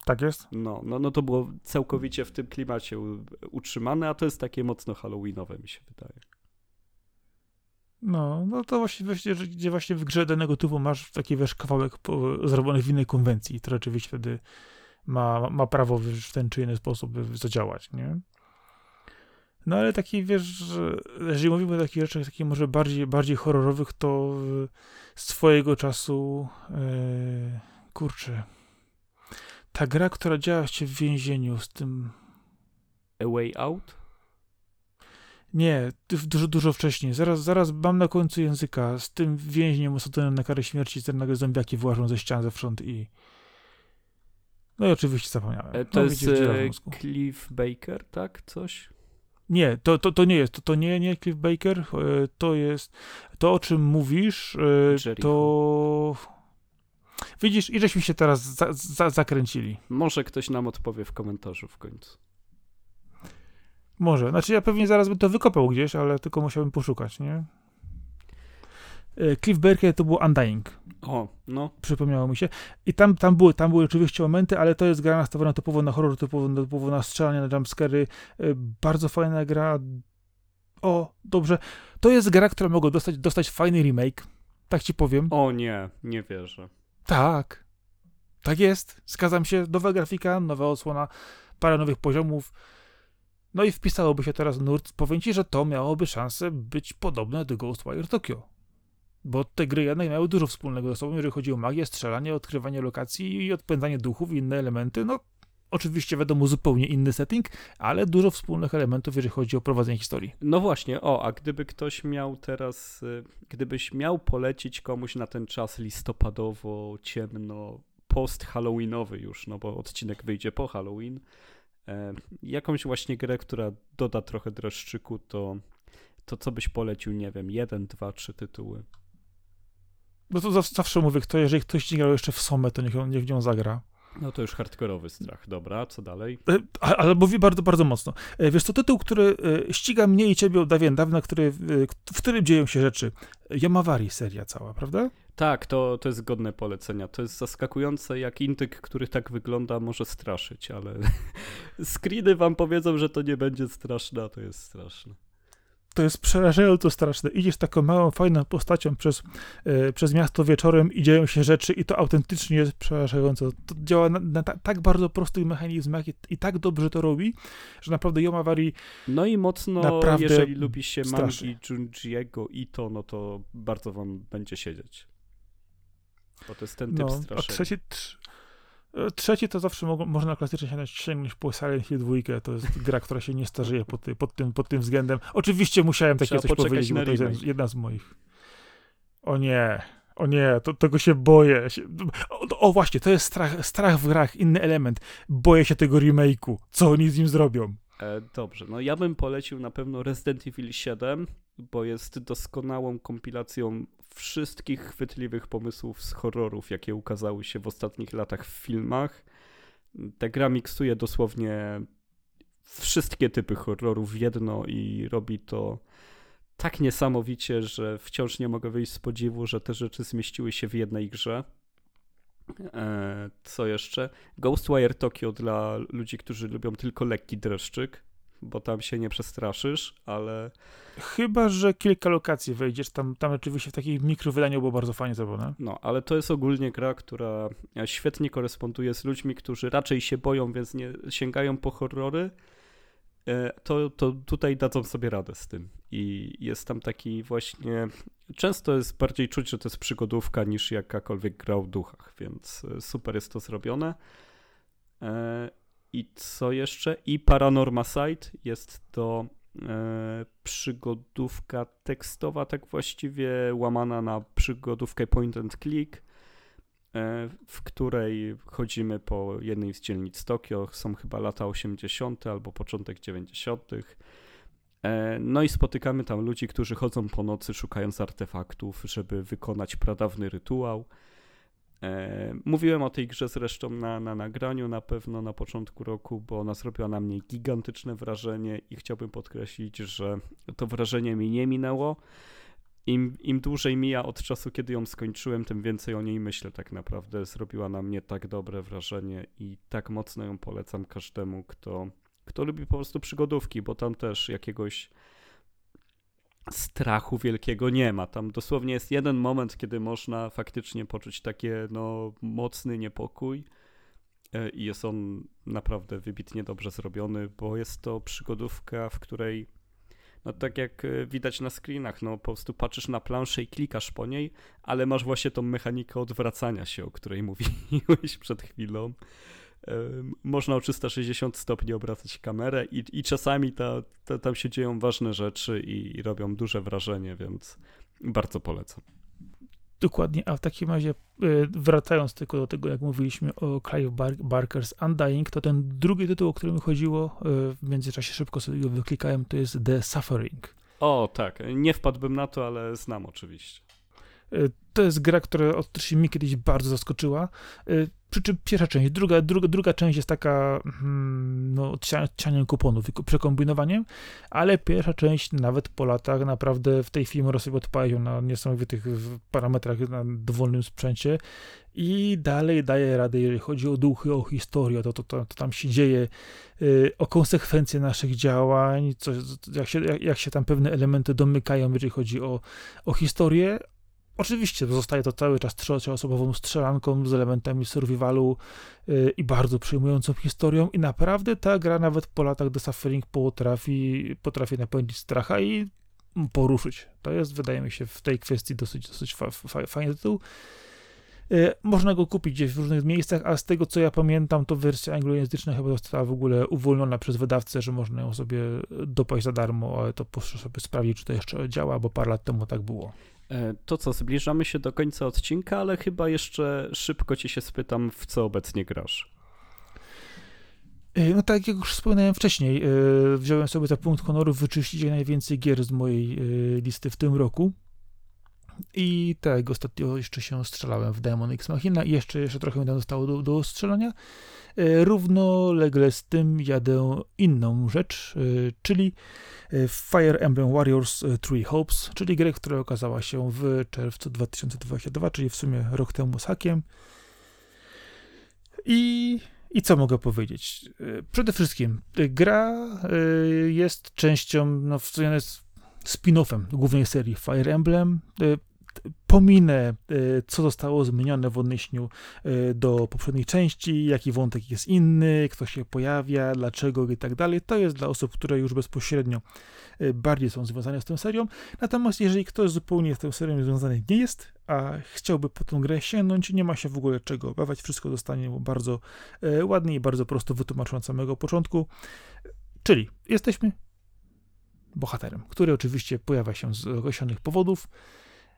Tak jest? No, no, no to było całkowicie w tym klimacie utrzymane, a to jest takie mocno halloweenowe, mi się wydaje. No, no to właśnie, właśnie gdzie właśnie w grze danego typu masz taki, wiesz, kawałek po, zrobiony w innej konwencji, to rzeczywiście wtedy ma, ma prawo w ten czy inny sposób zadziałać, nie? No ale taki, wiesz, że jeżeli mówimy o takich rzeczach, takich może bardziej, bardziej horrorowych, to swojego czasu, e, kurczę, ta gra, która działa się w więzieniu z tym... A Way Out? Nie, dużo, dużo wcześniej. Zaraz, zaraz mam na końcu języka z tym więźniem osadzonym na karę śmierci, z nagle zombiaki włażą ze ścian zewsząd i... No i oczywiście zapomniałem. E, to no, jest wiecie, Cliff Baker, tak? Coś? Nie, to, to, to nie jest. To, to nie, nie Cliff Baker. E, to jest. To, o czym mówisz, e, Jericho. to. Widzisz, i żeśmy się teraz za, za, zakręcili. Może ktoś nam odpowie w komentarzu w końcu. Może. Znaczy, ja pewnie zaraz bym to wykopał gdzieś, ale tylko musiałbym poszukać, nie? E, Cliff Baker to był Undying. O, no. Przypomniało mi się. I tam, tam, były, tam były oczywiście momenty, ale to jest gra nastawiona typowo na horror, typowo, typowo na strzelanie, na jumpscary. E, bardzo fajna gra. O, dobrze. To jest gra, która mogła dostać, dostać fajny remake. Tak ci powiem. O nie, nie wierzę. Tak. Tak jest. Zgadzam się. Nowa grafika, nowa osłona, parę nowych poziomów. No i wpisałoby się teraz nurt. Powiem że to miałoby szansę być podobne do Ghostwire Tokyo. Bo te gry jednak miały dużo wspólnego ze sobą, jeżeli chodzi o magię, strzelanie, odkrywanie lokacji i odpędzanie duchów i inne elementy. No, oczywiście wiadomo, zupełnie inny setting, ale dużo wspólnych elementów, jeżeli chodzi o prowadzenie historii. No właśnie, o, a gdyby ktoś miał teraz, y, gdybyś miał polecić komuś na ten czas listopadowo, ciemno, post-halloweenowy już, no bo odcinek wyjdzie po Halloween, jakąś właśnie grę, która doda trochę dreszczyku, to, to co byś polecił, nie wiem, jeden, dwa, trzy tytuły? No to zawsze mówię, kto, jeżeli ktoś nie grał jeszcze w Somę, to niech, niech w nią zagra. No to już hardkorowy strach. Dobra, co dalej? E, ale mówi bardzo, bardzo mocno. E, wiesz, to tytuł, który e, ściga mnie i ciebie od dawien dawna, który, w którym dzieją się rzeczy. Yamawari seria cała, prawda? Tak, to, to jest godne polecenia. To jest zaskakujące, jak intyk, który tak wygląda, może straszyć, ale screeny wam powiedzą, że to nie będzie straszne, a to jest straszne to jest przerażająco straszne. Idziesz taką małą, fajną postacią przez, e, przez miasto wieczorem i dzieją się rzeczy i to autentycznie jest przerażające. To działa na, na ta, tak bardzo prostych mechanizmach i, i, tak dobrze to robi, że naprawdę Yomawari No i mocno, naprawdę jeżeli lubi się straszy. mangi Junjiego to, no to bardzo wam będzie siedzieć. Bo to jest ten typ no, straszenia. A trzeci, Trzeci to zawsze mo można klasycznie sięgnąć po Silent Hill 2. To jest gra, która się nie starzeje pod, ty, pod, tym, pod tym względem. Oczywiście musiałem takie Trzeba coś powiedzieć, bo to jest jedna z moich. O nie, o nie, to, tego się boję. O, o, właśnie, to jest strach, strach w grach, inny element. Boję się tego remake'u. Co oni z nim zrobią? E, dobrze, no ja bym polecił na pewno Resident Evil 7, bo jest doskonałą kompilacją wszystkich chwytliwych pomysłów z horrorów, jakie ukazały się w ostatnich latach w filmach. Ta gra miksuje dosłownie wszystkie typy horrorów w jedno i robi to tak niesamowicie, że wciąż nie mogę wyjść z podziwu, że te rzeczy zmieściły się w jednej grze. E, co jeszcze? Ghostwire Tokyo dla ludzi, którzy lubią tylko lekki dreszczyk, bo tam się nie przestraszysz, ale... Chyba, że kilka lokacji wejdziesz, tam, tam oczywiście w takim mikrowydaniu było bardzo fajnie zrobione. No, ale to jest ogólnie gra, która świetnie koresponduje z ludźmi, którzy raczej się boją, więc nie sięgają po horrory, e, to, to tutaj dadzą sobie radę z tym. I jest tam taki właśnie. Często jest bardziej czuć, że to jest przygodówka niż jakakolwiek gra w duchach, więc e, super jest to zrobione. E, I co jeszcze? I Paranorma Site jest to e, przygodówka tekstowa, tak właściwie łamana na przygodówkę point and click, w której chodzimy po jednej z dzielnic Tokio. Są chyba lata 80. albo początek 90. E, no i spotykamy tam ludzi, którzy chodzą po nocy szukając artefaktów, żeby wykonać pradawny rytuał. E, mówiłem o tej grze zresztą na, na nagraniu na pewno na początku roku, bo ona zrobiła na mnie gigantyczne wrażenie i chciałbym podkreślić, że to wrażenie mi nie minęło. Im, Im dłużej mija od czasu, kiedy ją skończyłem, tym więcej o niej myślę tak naprawdę. Zrobiła na mnie tak dobre wrażenie i tak mocno ją polecam każdemu, kto, kto lubi po prostu przygodówki, bo tam też jakiegoś strachu wielkiego nie ma. Tam dosłownie jest jeden moment, kiedy można faktycznie poczuć takie no, mocny niepokój e, i jest on naprawdę wybitnie dobrze zrobiony, bo jest to przygodówka, w której no tak jak e, widać na screenach, no po prostu patrzysz na planszę i klikasz po niej, ale masz właśnie tą mechanikę odwracania się, o której mówiłeś przed chwilą można o 360 stopni obracać kamerę i, i czasami ta, ta, tam się dzieją ważne rzeczy i, i robią duże wrażenie, więc bardzo polecam. Dokładnie, a w takim razie e, wracając tylko do tego, jak mówiliśmy o Clive Bar Barker's Undying, to ten drugi tytuł, o którym chodziło, e, w międzyczasie szybko sobie go wyklikałem, to jest The Suffering. O, tak, nie wpadłbym na to, ale znam oczywiście. E, to jest gra, która oczywiście mi kiedyś bardzo zaskoczyła. Przy czym pierwsza część, druga, druga, druga część jest taka hmm, no, odcianiem kuponów i przekombinowaniem, ale pierwsza część nawet po latach naprawdę w tej chwili można sobie odpalić na niesamowitych parametrach na dowolnym sprzęcie. I dalej daje radę, jeżeli chodzi o duchy, o historię, to, to, to, to tam się dzieje, yy, o konsekwencje naszych działań, co, jak, się, jak, jak się tam pewne elementy domykają, jeżeli chodzi o, o historię, Oczywiście zostaje to cały czas trzecioosobową strzelanką z elementami survivalu yy, i bardzo przejmującą historią i naprawdę ta gra nawet po latach The Suffering potrafi, potrafi napędzić stracha i poruszyć. To jest, wydaje mi się, w tej kwestii dosyć, dosyć fa, fa, fajny tytuł. Yy, można go kupić gdzieś w różnych miejscach, a z tego co ja pamiętam, to wersja anglojęzyczna chyba została w ogóle uwolniona przez wydawcę, że można ją sobie dopaść za darmo, ale to proszę sobie sprawdzić, czy to jeszcze działa, bo parę lat temu tak było. E, to co, zbliżamy się do końca odcinka, ale chyba jeszcze szybko ci się spytam, w co obecnie grasz. E, no tak jak już wspomniałem wcześniej, e, wziąłem sobie za punkt honoru wyczyścić najwięcej gier z mojej listy w tym roku. I tak, ostatnio jeszcze się strzelałem w Demon X Machina i jeszcze, jeszcze trochę mi tam zostało do, do strzelania. Równolegle z tym jadę inną rzecz, czyli Fire Emblem Warriors e, Three Hopes, czyli grę, która okazała się w czerwcu 2022, czyli w sumie rok temu z hakiem. I, I co mogę powiedzieć? E, przede wszystkim e, gra jest częścią, no w sumie jest spin-offem głównej serii Fire Emblem pominę, e, co zostało zmienione w odniesieniu e, do poprzedniej części, jaki wątek jest inny, kto się pojawia, dlaczego i tak dalej. To jest dla osób, które już bezpośrednio e, bardziej są związane z tą serią. Natomiast jeżeli ktoś zupełnie z tą serią związany nie jest, a chciałby po tą grę sięgnąć, nie ma się w ogóle czego obawiać. Wszystko zostanie bardzo ładnie i bardzo prosto wytłumaczone od samego początku. Czyli jesteśmy bohaterem, który oczywiście pojawia się z określonych powodów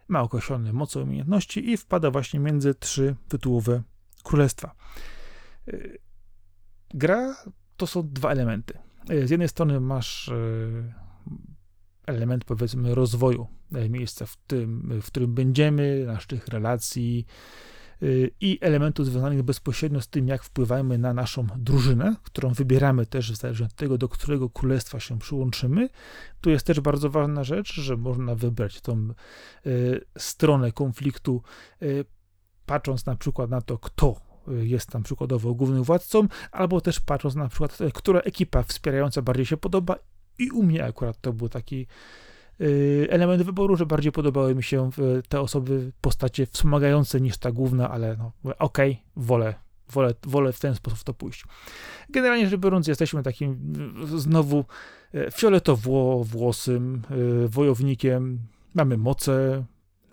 ma określone moce umiejętności i wpada właśnie między trzy tytułowe królestwa. Y, gra to są dwa elementy. Y, z jednej strony masz y, element, powiedzmy, rozwoju miejsca, w, tym, w którym będziemy, naszych relacji, i elementów związanych bezpośrednio z tym, jak wpływamy na naszą drużynę, którą wybieramy też w zależności od tego, do którego królestwa się przyłączymy. Tu jest też bardzo ważna rzecz, że można wybrać tą y, stronę konfliktu, y, patrząc na przykład na to, kto jest tam przykładowo głównym władcą, albo też patrząc na przykład, która ekipa wspierająca bardziej się podoba i u mnie akurat to był taki Y, element wyboru, że bardziej podobały mi się te osoby, postacie wspomagające niż ta główna, ale no, okej, okay, wolę, wolę, wolę w ten sposób to pójść. Generalnie rzecz biorąc, jesteśmy takim znowu e, fioletowo-włosym e, wojownikiem. Mamy moce,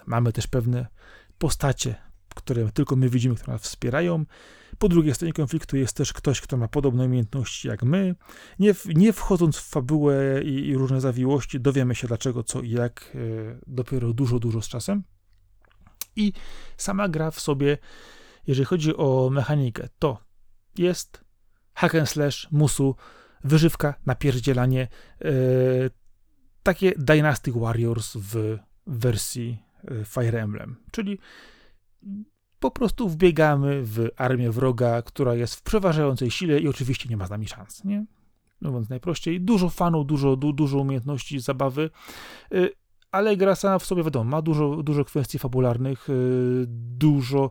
mamy też pewne postacie, które tylko my widzimy, które nas wspierają. Po drugiej stronie konfliktu jest też ktoś, kto ma podobne umiejętności jak my. Nie, nie wchodząc w fabułę i, i, różne zawiłości, dowiemy się dlaczego, co i jak e, dopiero dużo, dużo z czasem. I sama gra w sobie, jeżeli chodzi o mechanikę, to jest hack and slash, musu, wyżywka, napierdzielanie, e, takie Dynastic Warriors w wersji e, Fire Emblem, czyli po prostu wbiegamy w armię wroga, która jest w przeważającej sile i oczywiście nie ma z nami szans, nie? Mówiąc najprościej, dużo fanów, dużo, du, dużo umiejętności, zabawy, y, ale gra sama w sobie, wiadomo, ma dużo, dużo kwestii fabularnych, y, dużo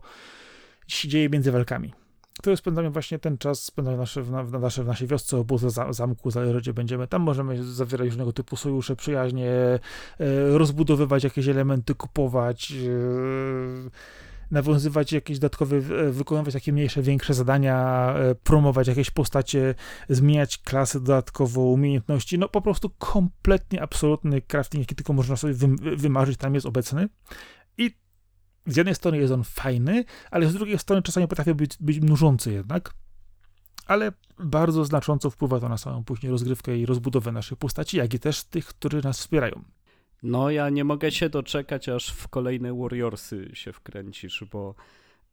się dzieje między walkami. Które spędzamy właśnie ten czas, spędzamy nasze, w, w, nasze, w naszej wiosce, obozu, zamku, zależy będziemy. Tam możemy zawierać różnego typu sojusze, przyjaźnie, e, rozbudowywać jakieś elementy, kupować, e, nawiązywać jakieś dodatkowe, e, wykonywać takie mniejsze, większe zadania, e, promować jakieś postacie, zmieniać klasy dodatkowo, umiejętności, no po prostu kompletnie absolutny crafting, jaki tylko można sobie wymarzyć, tam jest obecny. I z jednej strony jest on fajny, ale z drugiej strony czasami potrafi być, być nużący jednak. Ale bardzo znacząco wpływa to na samą później rozgrywkę i rozbudowę naszych postaci, jak i też tych, którzy nas wspierają. No, ja nie mogę się doczekać, aż w kolejne Warriorsy się wkręcisz, bo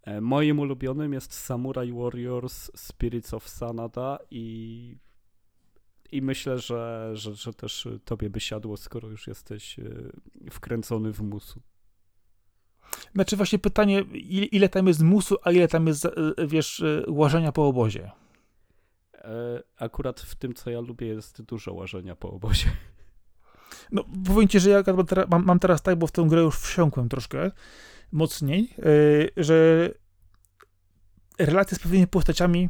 e, moim ulubionym jest Samurai Warriors Spirits of Sanada i, i myślę, że, że, że też tobie by siadło, skoro już jesteś e, wkręcony w musu. Znaczy właśnie pytanie, ile tam jest musu, a ile tam jest, e, wiesz, łażenia po obozie? Akurat w tym, co ja lubię, jest dużo łażenia po obozie. No, powiem ci, że ja mam, mam teraz tak, bo w tę grę już wsiąkłem troszkę mocniej, yy, że relacje z pewnymi postaciami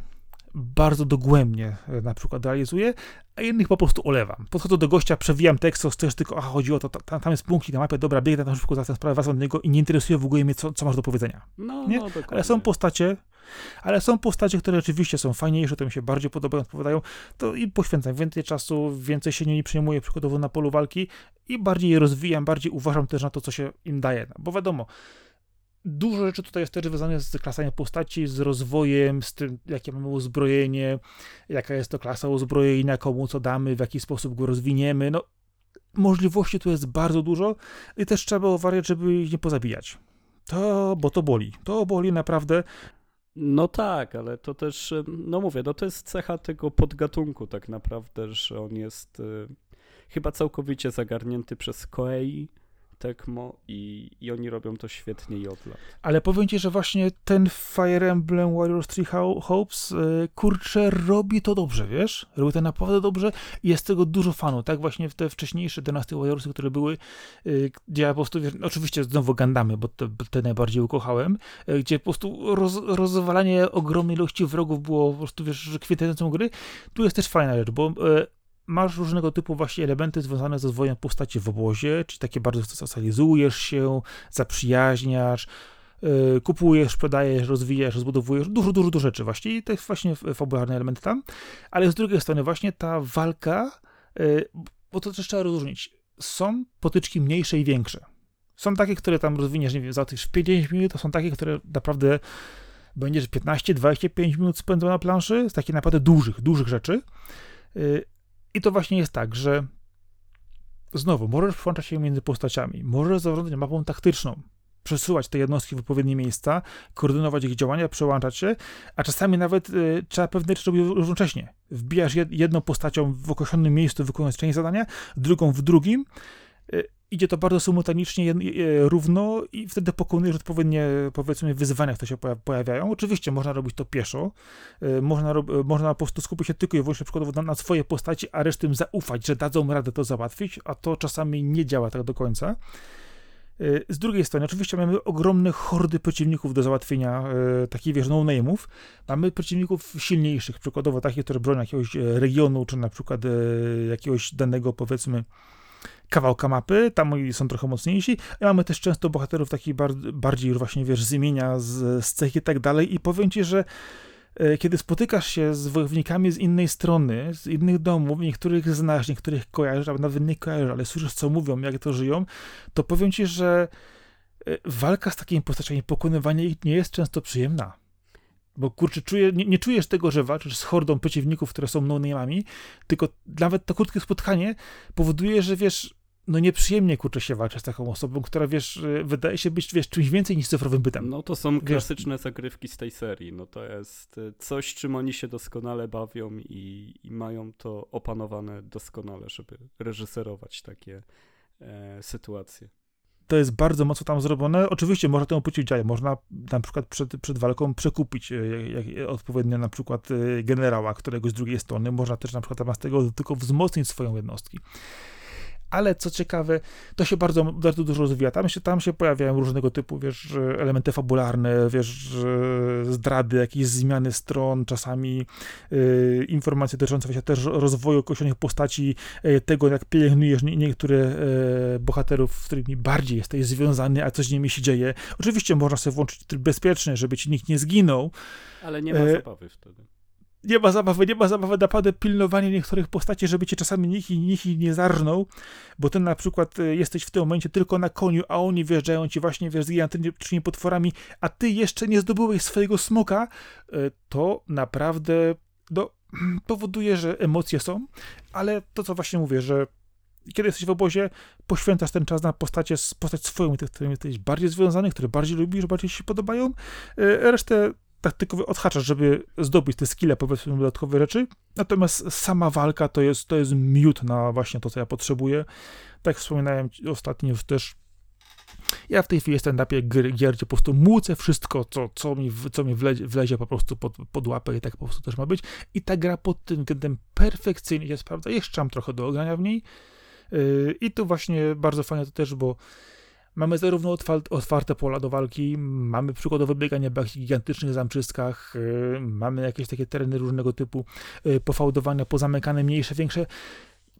bardzo dogłębnie e, na przykład realizuję, a innych po prostu olewam. Podchodzę do gościa, przewijam tekst, coś tylko, a chodzi o to, tam, tam jest punkcik na mapie, dobra, biegnę tam szybko za tę sprawę, wracam do niego i nie interesuje w ogóle mnie, co, co masz do powiedzenia. No, nie? No, ale są postacie, ale są postacie, które rzeczywiście są fajniejsze, to mi się bardziej podobają, odpowiadają, to i poświęcam więcej czasu, więcej się nimi przejmuję przykładowo na polu walki i bardziej je rozwijam, bardziej uważam też na to, co się im daje, bo wiadomo, Dużo rzeczy tutaj jest też związane z klasami postaci, z rozwojem, z tym, jakie mamy uzbrojenie, jaka jest to klasa uzbrojenia, komu co damy, w jaki sposób go rozwiniemy. No, możliwości tu jest bardzo dużo i też trzeba uważać, żeby ich nie pozabijać. To, bo to boli. To boli naprawdę. No tak, ale to też, no mówię, no to jest cecha tego podgatunku tak naprawdę, że on jest y, chyba całkowicie zagarnięty przez Koei Tecmo i, i oni robią to świetnie i od lat. Ale powiem ci, że właśnie ten Fire Emblem Warriors Three Hopes, yy, kurczę, robi to dobrze, wiesz? Robi to naprawdę dobrze i jest tego dużo fanu, tak? Właśnie w te wcześniejsze Dynasty Warriorsy, które były, yy, gdzie ja po prostu, wiesz, oczywiście znowu Gandamy, bo te, te najbardziej ukochałem, yy, gdzie po prostu roz, rozwalanie ogromnej ilości wrogów było po prostu, wiesz, kwitającą gry. Tu jest też fajna rzecz, bo masz różnego typu właśnie elementy związane ze rozwojem postaci w obozie, czyli takie bardzo socjalizujesz się, zaprzyjaźniasz, yy, kupujesz, sprzedajesz, rozwijasz, rozbudowujesz, dużo, dużo, dużo rzeczy właśnie i to jest właśnie fabularny element tam, ale z drugiej strony właśnie ta walka, yy, bo to też trzeba rozróżnić, są potyczki mniejsze i większe. Są takie, które tam rozwiniesz, nie wiem, za tych 50 minut, to są takie, które naprawdę będziesz 15-25 minut spędzał na planszy, z takich naprawdę dużych, dużych rzeczy. I to właśnie jest tak, że znowu możesz włączać się między postaciami, możesz zarządzać mapą taktyczną, przesuwać te jednostki w odpowiednie miejsca, koordynować ich działania, przełączać się, a czasami nawet y, trzeba pewne rzeczy robić równocześnie. Wbijasz jed, jedną postacią w określonym miejscu, wykonując część zadania, drugą w drugim. Y, idzie to bardzo symultanicznie, równo i wtedy pokonujesz odpowiednie, powiedzmy, wyzwania, które się pojawiają. Oczywiście można robić to pieszo, y, można, można po prostu skupić się tylko i wyłącznie przykładowo na, na swojej postaci, a resztym zaufać, że dadzą radę to załatwić, a to czasami nie działa tak do końca. Y, z drugiej strony, oczywiście mamy ogromne hordy przeciwników do załatwienia, y, takich wiesz, no-name'ów. Mamy przeciwników silniejszych, przykładowo takich, które bronią jakiegoś regionu, czy na przykład jakiegoś danego, powiedzmy, kawałka mapy, tam są trochę mocniejsi. I mamy też często bohaterów takich bardziej właśnie, wiesz, z imienia, z, z cech i tak dalej. I powiem ci, że e, kiedy spotykasz się z wojownikami z innej strony, z innych domów, niektórych znasz, niektórych kojarzysz, albo nawet nie kojarzysz, ale słyszysz, co mówią, jak to żyją, to powiem ci, że e, walka z takimi postaciami, pokonywanie ich nie jest często przyjemna. Bo kurczę, czuje, nie, nie, czujesz tego, że walczysz z hordą przeciwników, które są no-name'ami, tylko nawet to krótkie spotkanie powoduje, że wiesz, no nieprzyjemnie kurczę się walczy z taką osobą, która wiesz, y, wydaje się być wiesz, czymś więcej niż cyfrowym bytem. No to są klasyczne wiesz. zagrywki z tej serii. No to jest y, coś, czym oni się doskonale bawią i, i mają to opanowane doskonale, żeby reżyserować takie e, sytuacje to jest bardzo mocno tam zrobione. Oczywiście można temu przeciwdziałać. Można na przykład przed, przed walką przekupić e, jak, jak, odpowiednio na przykład e, generała któregoś z drugiej strony. Można też na przykład z tego tylko wzmocnić swoją jednostki ale co ciekawe, to się bardzo, bardzo dużo rozwija. Tam się, tam się pojawiają różnego typu, wiesz, elementy fabularne, wiesz, zdrady, jakieś zmiany stron, czasami y, informacje dotyczące właśnie też rozwoju określonych postaci, y, tego, jak pielęgnujesz nie, niektóre y, bohaterów, z którymi bardziej jesteś związany, a coś z nimi się dzieje. Oczywiście można sobie włączyć tryb bezpieczny, żeby ci nikt nie zginął. Ale nie ma zabawy wtedy nie ma zabawy, nie ma zabawy, naprawdę pilnowanie niektórych postaci, żeby cię czasami nikt, nikt nie zarżnął, bo ty na przykład e, jesteś w tym momencie tylko na koniu, a oni wjeżdżają ci właśnie wiesz, z gigantycznymi potworami, a ty jeszcze nie zdobyłeś swojego smoka, e, to naprawdę no, powoduje, że emocje są, ale to co właśnie mówię, że kiedy jesteś w obozie, poświęcasz ten czas na postacie, postać swoją, tych, którymi jesteś bardziej związany, które bardziej lubisz, bardziej się podobają. E, resztę taktykowy odhaczasz, żeby zdobyć te skille, powiedzmy, dodatkowe rzeczy. Natomiast sama walka to jest, to jest miód na właśnie to, co ja potrzebuję. Tak wspominałem ostatnio już też, ja w tej chwili jestem na etapie gier, gdzie po prostu mucę wszystko, co, co mi, co mi wlezie, wlezie po prostu pod, pod łapę i tak po prostu też ma być. I ta gra pod tym względem perfekcyjnie się sprawdza. Jeszcze mam trochę do ogrania w niej. Yy, I tu właśnie bardzo fajnie to też, bo Mamy zarówno otwarte pola do walki, mamy przykładowe bieganie po gigantycznych zamczystkach, yy, mamy jakieś takie tereny różnego typu, yy, pofałdowania pozamykane, mniejsze, większe.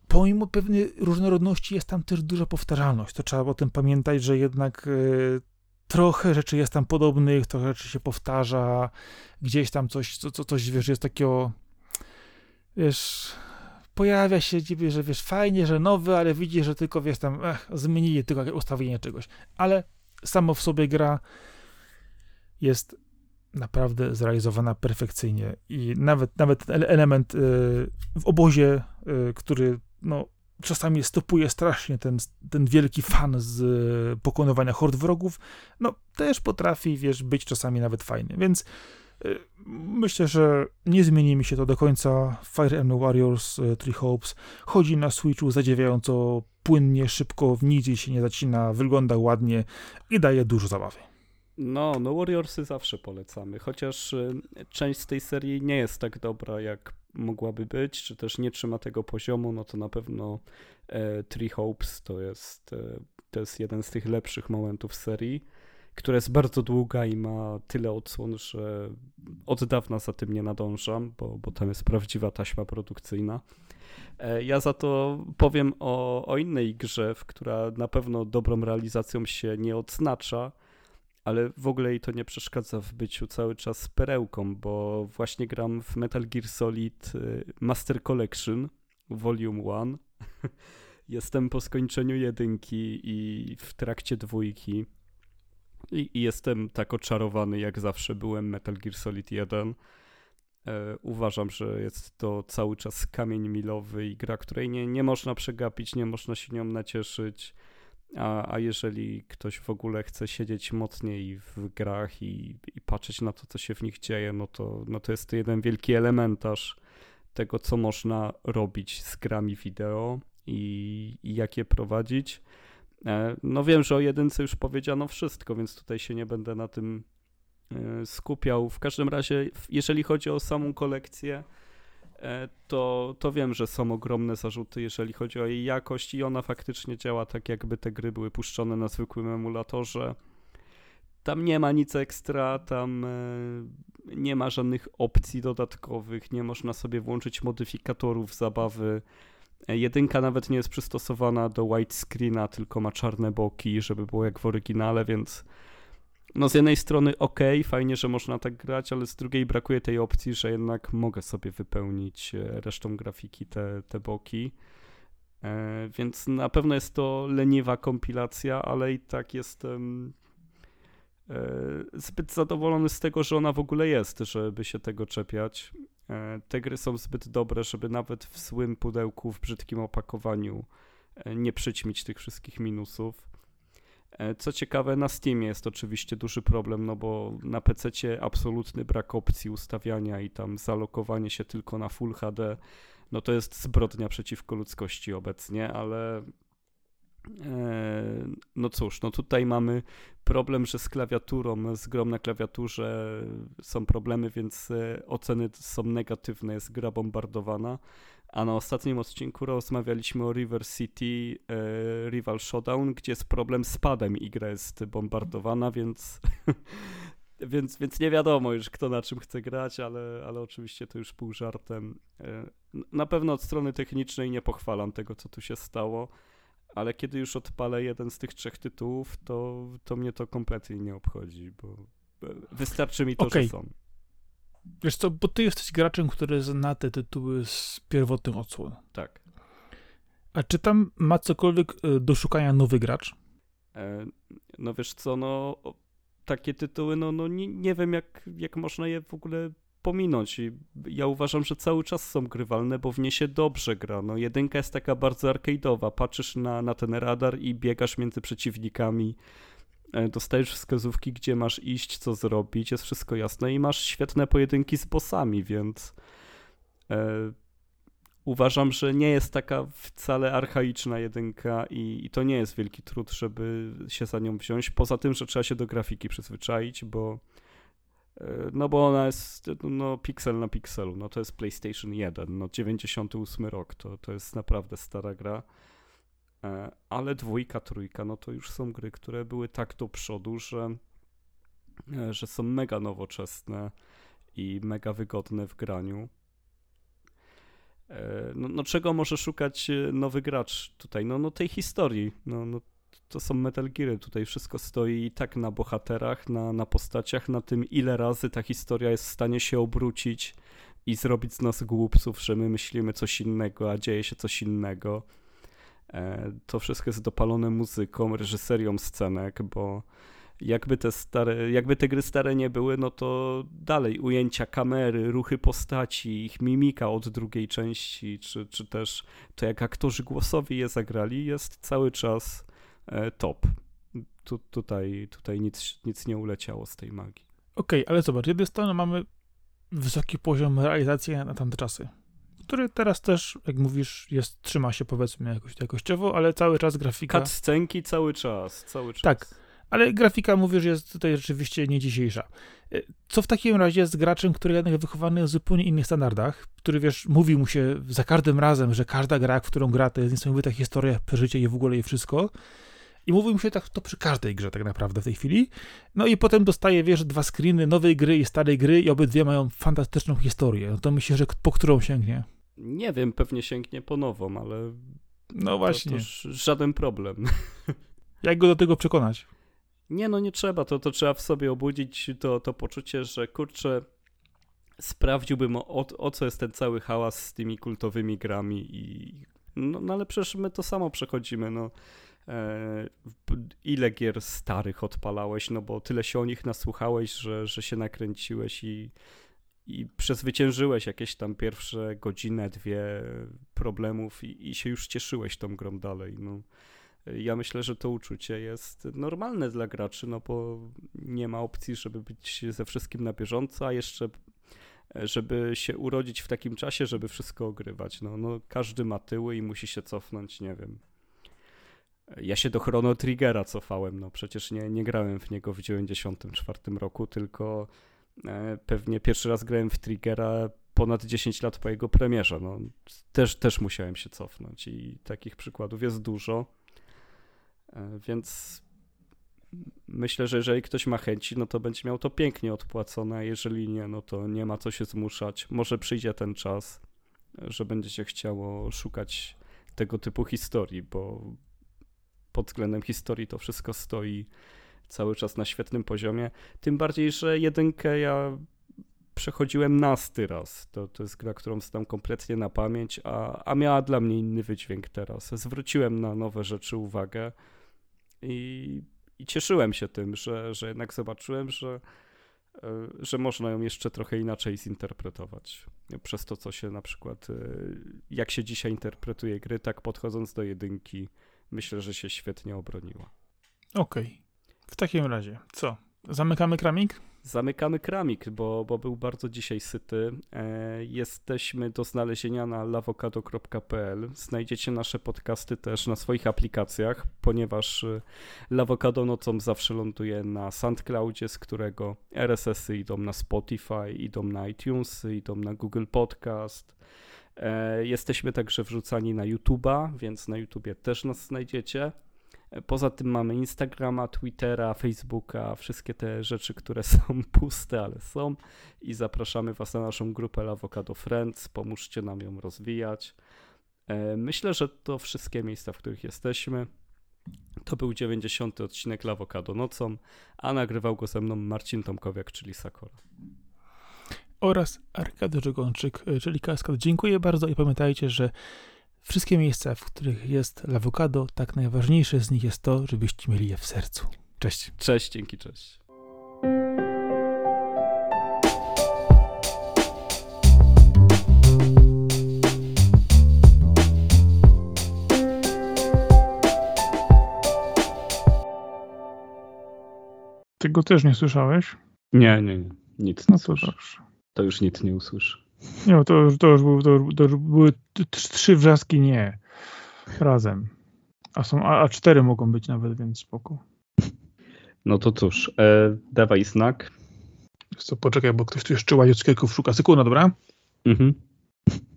Pomimo pewnej różnorodności jest tam też duża powtarzalność. To trzeba o tym pamiętać, że jednak yy, trochę rzeczy jest tam podobnych, trochę rzeczy się powtarza, gdzieś tam coś, co, co, coś, wiesz, jest takiego, wiesz, pojawia się dziwi, że wiesz, fajnie, że nowy, ale widzisz, że tylko wiesz tam, ech, zmienili tylko ustawienie czegoś. Ale samo w sobie gra jest naprawdę zrealizowana perfekcyjnie i nawet, nawet ten element y, w obozie, y, który no, czasami stopuje strasznie ten, ten wielki fan z y, pokonywania hord wrogów, no też potrafi, wiesz, być czasami nawet fajny, więc myślę, że nie zmieni mi się to do końca. Fire Emblem Warriors y, Three Hopes chodzi na Switchu zadziwiająco płynnie, szybko, w nigdzie się nie zacina, wygląda ładnie i daje dużo zabawy. No, no Warriorsy zawsze polecamy, chociaż y, część z tej serii nie jest tak dobra, jak mogłaby być, czy też nie trzyma tego poziomu, no to na pewno e, Three Hopes to jest, e, to jest jeden z tych lepszych momentów serii która jest bardzo długa i ma tyle odsłon, że od dawna za tym nie nadążam, bo, bo tam jest prawdziwa taśma produkcyjna. E, ja za to powiem o, o innej grze, która na pewno dobrą realizacją się nie odznacza, ale w ogóle jej to nie przeszkadza w byciu cały czas perełką, bo właśnie gram w Metal Gear Solid e, Master Collection Volume 1. Jestem po skończeniu jedynki i w trakcie dwójki. I, I, jestem tak oczarowany, jak zawsze byłem Metal Gear Solid 1. E, uważam, że jest to cały czas kamień milowy i gra, której nie, nie można przegapić, nie można się nią nacieszyć. A, a jeżeli ktoś w ogóle chce siedzieć mocniej w grach i, i patrzeć na to, co się w nich dzieje, no to, no to jest to jeden wielki elementarz tego, co można robić z grami wideo i, i jak je prowadzić. E, no wiem, że o jedynce już powiedziano wszystko, więc tutaj się nie będę na tym e, skupiał. W każdym razie, jeżeli chodzi o samą kolekcję, e, to, to wiem, że są ogromne zarzuty, jeżeli chodzi o jej jakość i ona faktycznie działa tak, jakby te gry były puszczone na zwykłym emulatorze. Tam nie ma nic ekstra, tam nie ma żadnych opcji dodatkowych, nie można sobie włączyć modyfikatorów zabawy. Jedynka nawet nie jest przystosowana do widescreena, tylko ma czarne boki, żeby było jak w oryginale, więc no z jednej strony ok, fajnie, że można tak grać, ale z drugiej brakuje tej opcji, że jednak mogę sobie wypełnić e, resztą grafiki te, te boki. E, więc na pewno jest to leniwa kompilacja, ale i tak jestem zbyt zadowolony z tego, że ona w ogóle jest, żeby się tego czepiać. Te gry są zbyt dobre, żeby nawet w złym pudełku, w brzydkim opakowaniu nie przyćmić tych wszystkich minusów. E, co ciekawe, na Steamie jest oczywiście duży problem, no bo na PC absolutny brak opcji ustawiania i tam zalokowanie się tylko na Full HD, no to jest zbrodnia przeciwko ludzkości obecnie, ale e, no cóż, no tutaj mamy problem, że z klawiaturą, z grą na klawiaturze są problemy, więc e, oceny są negatywne, jest gra bombardowana. A na ostatnim odcinku rozmawialiśmy o River City e, Rival Showdown, gdzie jest problem z padem i gra jest bombardowana, więc, więc, więc nie wiadomo już kto na czym chce grać, ale, ale oczywiście to już pół żartem. E, na pewno od strony technicznej nie pochwalam tego, co tu się stało, ale kiedy już odpalę jeden z tych trzech tytułów, to, to mnie to kompletnie nie obchodzi, bo e, wystarczy mi to, okay. że są. Wiesz co, bo ty jesteś graczem, który zna te tytuły z pierwotnych odsłon. Tak. A czy tam ma cokolwiek e, do szukania nowy gracz? E, no wiesz co, no takie tytuły, no, no nie, nie wiem jak, jak można je w ogóle pominąć. I ja uważam, że cały czas są grywalne, bo w nie się dobrze gra. No jedynka jest taka bardzo arcade'owa. Patrzysz na, na ten radar i biegasz między przeciwnikami E, dostajesz wskazówki, gdzie masz iść, co zrobić, jest wszystko jasne i masz świetne pojedynki z bossami, więc e, uważam, że nie jest taka wcale archaiczna jedynka i, i, to nie jest wielki trud, żeby się za nią wziąć, poza tym, że trzeba się do grafiki przyzwyczaić, bo no bo ona jest no, piksel na pikselu, no to jest PlayStation 1, no 98 rok, to, to jest naprawdę stara gra. E, ale dwójka, trójka, no to już są gry, które były tak do przodu, że, e, że są mega nowoczesne i mega wygodne w graniu. E, no, no czego może szukać nowy gracz tutaj? No, no tej historii. No, no to są Metal Geary, tutaj wszystko stoi i tak na bohaterach, na, na postaciach, na tym ile razy ta historia jest w stanie się obrócić i zrobić z nas głupców, że my myślimy coś innego, a dzieje się coś innego. E, to wszystko jest dopalone muzyką, reżyserią scenek, bo jakby te stare, jakby te gry stare nie były, no to dalej ujęcia kamery, ruchy postaci, ich mimika od drugiej części, czy, czy też to jak aktorzy głosowi je zagrali, jest cały czas top. Tu, tutaj tutaj nic, nic nie uleciało z tej magii. Okej, okay, ale zobacz, z jednej strony mamy wysoki poziom realizacji na tamte czasy który teraz też, jak mówisz, jest, trzyma się powiedzmy jakoś jakościowo, ale cały czas grafika... Cutscenki cały czas, cały czas. Tak, ale grafika, mówisz, jest tutaj rzeczywiście nie dzisiejsza. E, co w takim razie z graczem, który jednak wychowany w zupełnie innych standardach, który, wiesz, mówi mu się za każdym razem, że każda gra, w którą gra, to jest niesamowita historia, przeżycie i w ogóle i wszystko, i mówił mi się tak to przy każdej grze tak naprawdę w tej chwili. No i potem dostaje, wiesz, dwa screeny nowej gry i starej gry i obydwie mają fantastyczną historię. No to myślę, że po którą sięgnie. Nie wiem, pewnie sięgnie po nową, ale. No właśnie. To, to żaden problem. Jak go do tego przekonać? Nie, no nie trzeba. To, to trzeba w sobie obudzić to, to poczucie, że kurczę, sprawdziłbym o, o co jest ten cały hałas z tymi kultowymi grami i. No, no ale przecież my to samo przechodzimy. No. E, ile gier starych odpalałeś, no bo tyle się o nich nasłuchałeś, że, że się nakręciłeś i i przezwyciężyłeś jakieś tam pierwsze godzinę, dwie problemów i, i się już cieszyłeś tą grą dalej. No. Ja myślę, że to uczucie jest normalne dla graczy, no bo nie ma opcji, żeby być ze wszystkim na bieżąco, a jeszcze żeby się urodzić w takim czasie, żeby wszystko ogrywać. No, no każdy ma tyły i musi się cofnąć, nie wiem. Ja się do Chrono Triggera cofałem, no przecież nie, nie grałem w niego w 94 roku, tylko E, pewnie pierwszy raz grałem w Triggera ponad 10 lat po jego premierze. No, też, też musiałem się cofnąć i takich przykładów jest dużo. E, więc myślę, że jeżeli ktoś ma chęci, no to będzie miał to pięknie odpłacone. Jeżeli nie, no to nie ma co się zmuszać. Może przyjdzie ten czas, że będzie się chciało szukać tego typu historii, bo pod względem historii to wszystko stoi cały czas na świetnym poziomie. Tym bardziej, że jedynkę ja przechodziłem nasty raz. To, to jest gra, którą znam kompletnie na pamięć, a, a miała dla mnie inny wydźwięk teraz. Zwróciłem na nowe rzeczy uwagę i, i cieszyłem się tym, że, że jednak zobaczyłem, że, e, że można ją jeszcze trochę inaczej zinterpretować. Przez to, co się na przykład, e, jak się dzisiaj interpretuje gry, tak podchodząc do jedynki, myślę, że się świetnie obroniła. Okej. Okay. W takim razie, co? Zamykamy kramik? Zamykamy kramik, bo, bo był bardzo dzisiaj syty. E, jesteśmy do znalezienia na lawokado.pl. Znajdziecie nasze podcasty też na swoich aplikacjach, ponieważ e, Lawokado nocą zawsze ląduje na SoundCloudzie, z którego RSS-y idą na Spotify, idą na iTunes, idą na Google Podcast. E, jesteśmy także wrzucani na YouTube'a, więc na YouTubie też nas znajdziecie. Poza tym mamy Instagrama, Twittera, Facebooka, wszystkie te rzeczy, które są puste, ale są. I zapraszamy Was na naszą grupę Avocado Friends. Pomóżcie nam ją rozwijać. E, myślę, że to wszystkie miejsca, w których jesteśmy. To był 90. odcinek Lawokado nocą, a nagrywał go ze mną Marcin Tomkowiak, czyli Sakora. Oraz Arkady Żegonczyk, e, czyli Kaskad. Dziękuję bardzo i pamiętajcie, że Wszystkie miejsca, w których jest lawokado, tak najważniejsze z nich jest to, żebyście mieli je w sercu. Cześć. Cześć, dzięki, cześć. Tego też nie słyszałeś? Nie, nie, nie. Nic nie no to dobrze. To już nic nie usłyszy. Nie, to już, to już, był, to, to już były trzy wrzaski nie razem. A, są, a, a cztery mogą być nawet, więc spoko. No to cóż, e, dawaj znak. Co, poczekaj, bo ktoś tu jeszcze łazieckiego szuka. Sekunda, dobra? Mhm.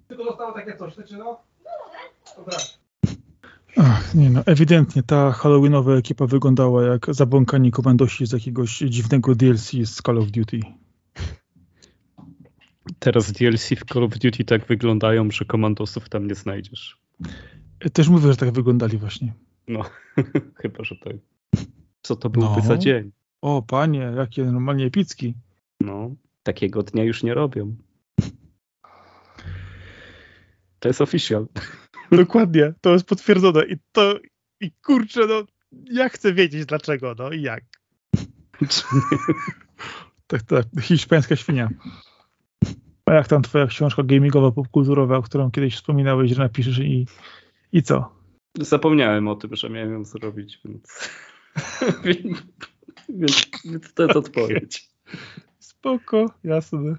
Tylko zostało takie coś, czy no? Dobra. Ach, nie no, ewidentnie ta halloweenowa ekipa wyglądała jak zabłąkani komandosi z jakiegoś dziwnego DLC z Call of Duty. Teraz DLC w Call of Duty tak wyglądają, że komandosów tam nie znajdziesz. Też mówię, że tak wyglądali właśnie. No, chyba, że tak. Co to byłby no. za dzień? O, panie, jakie normalnie epicki. No, takiego dnia już nie robią. To jest official. Dokładnie, to jest potwierdzone i to, i kurczę, no, ja chcę wiedzieć dlaczego, no i jak. tak, tak, hiszpańska świnia. A jak tam twoja książka gamingowa, popkulturowa, o którą kiedyś wspominałeś, że napiszesz i, i co? Zapomniałem o tym, że miałem ją zrobić, więc, więc, więc, więc to jest odpowiedź. Spoko, jasne.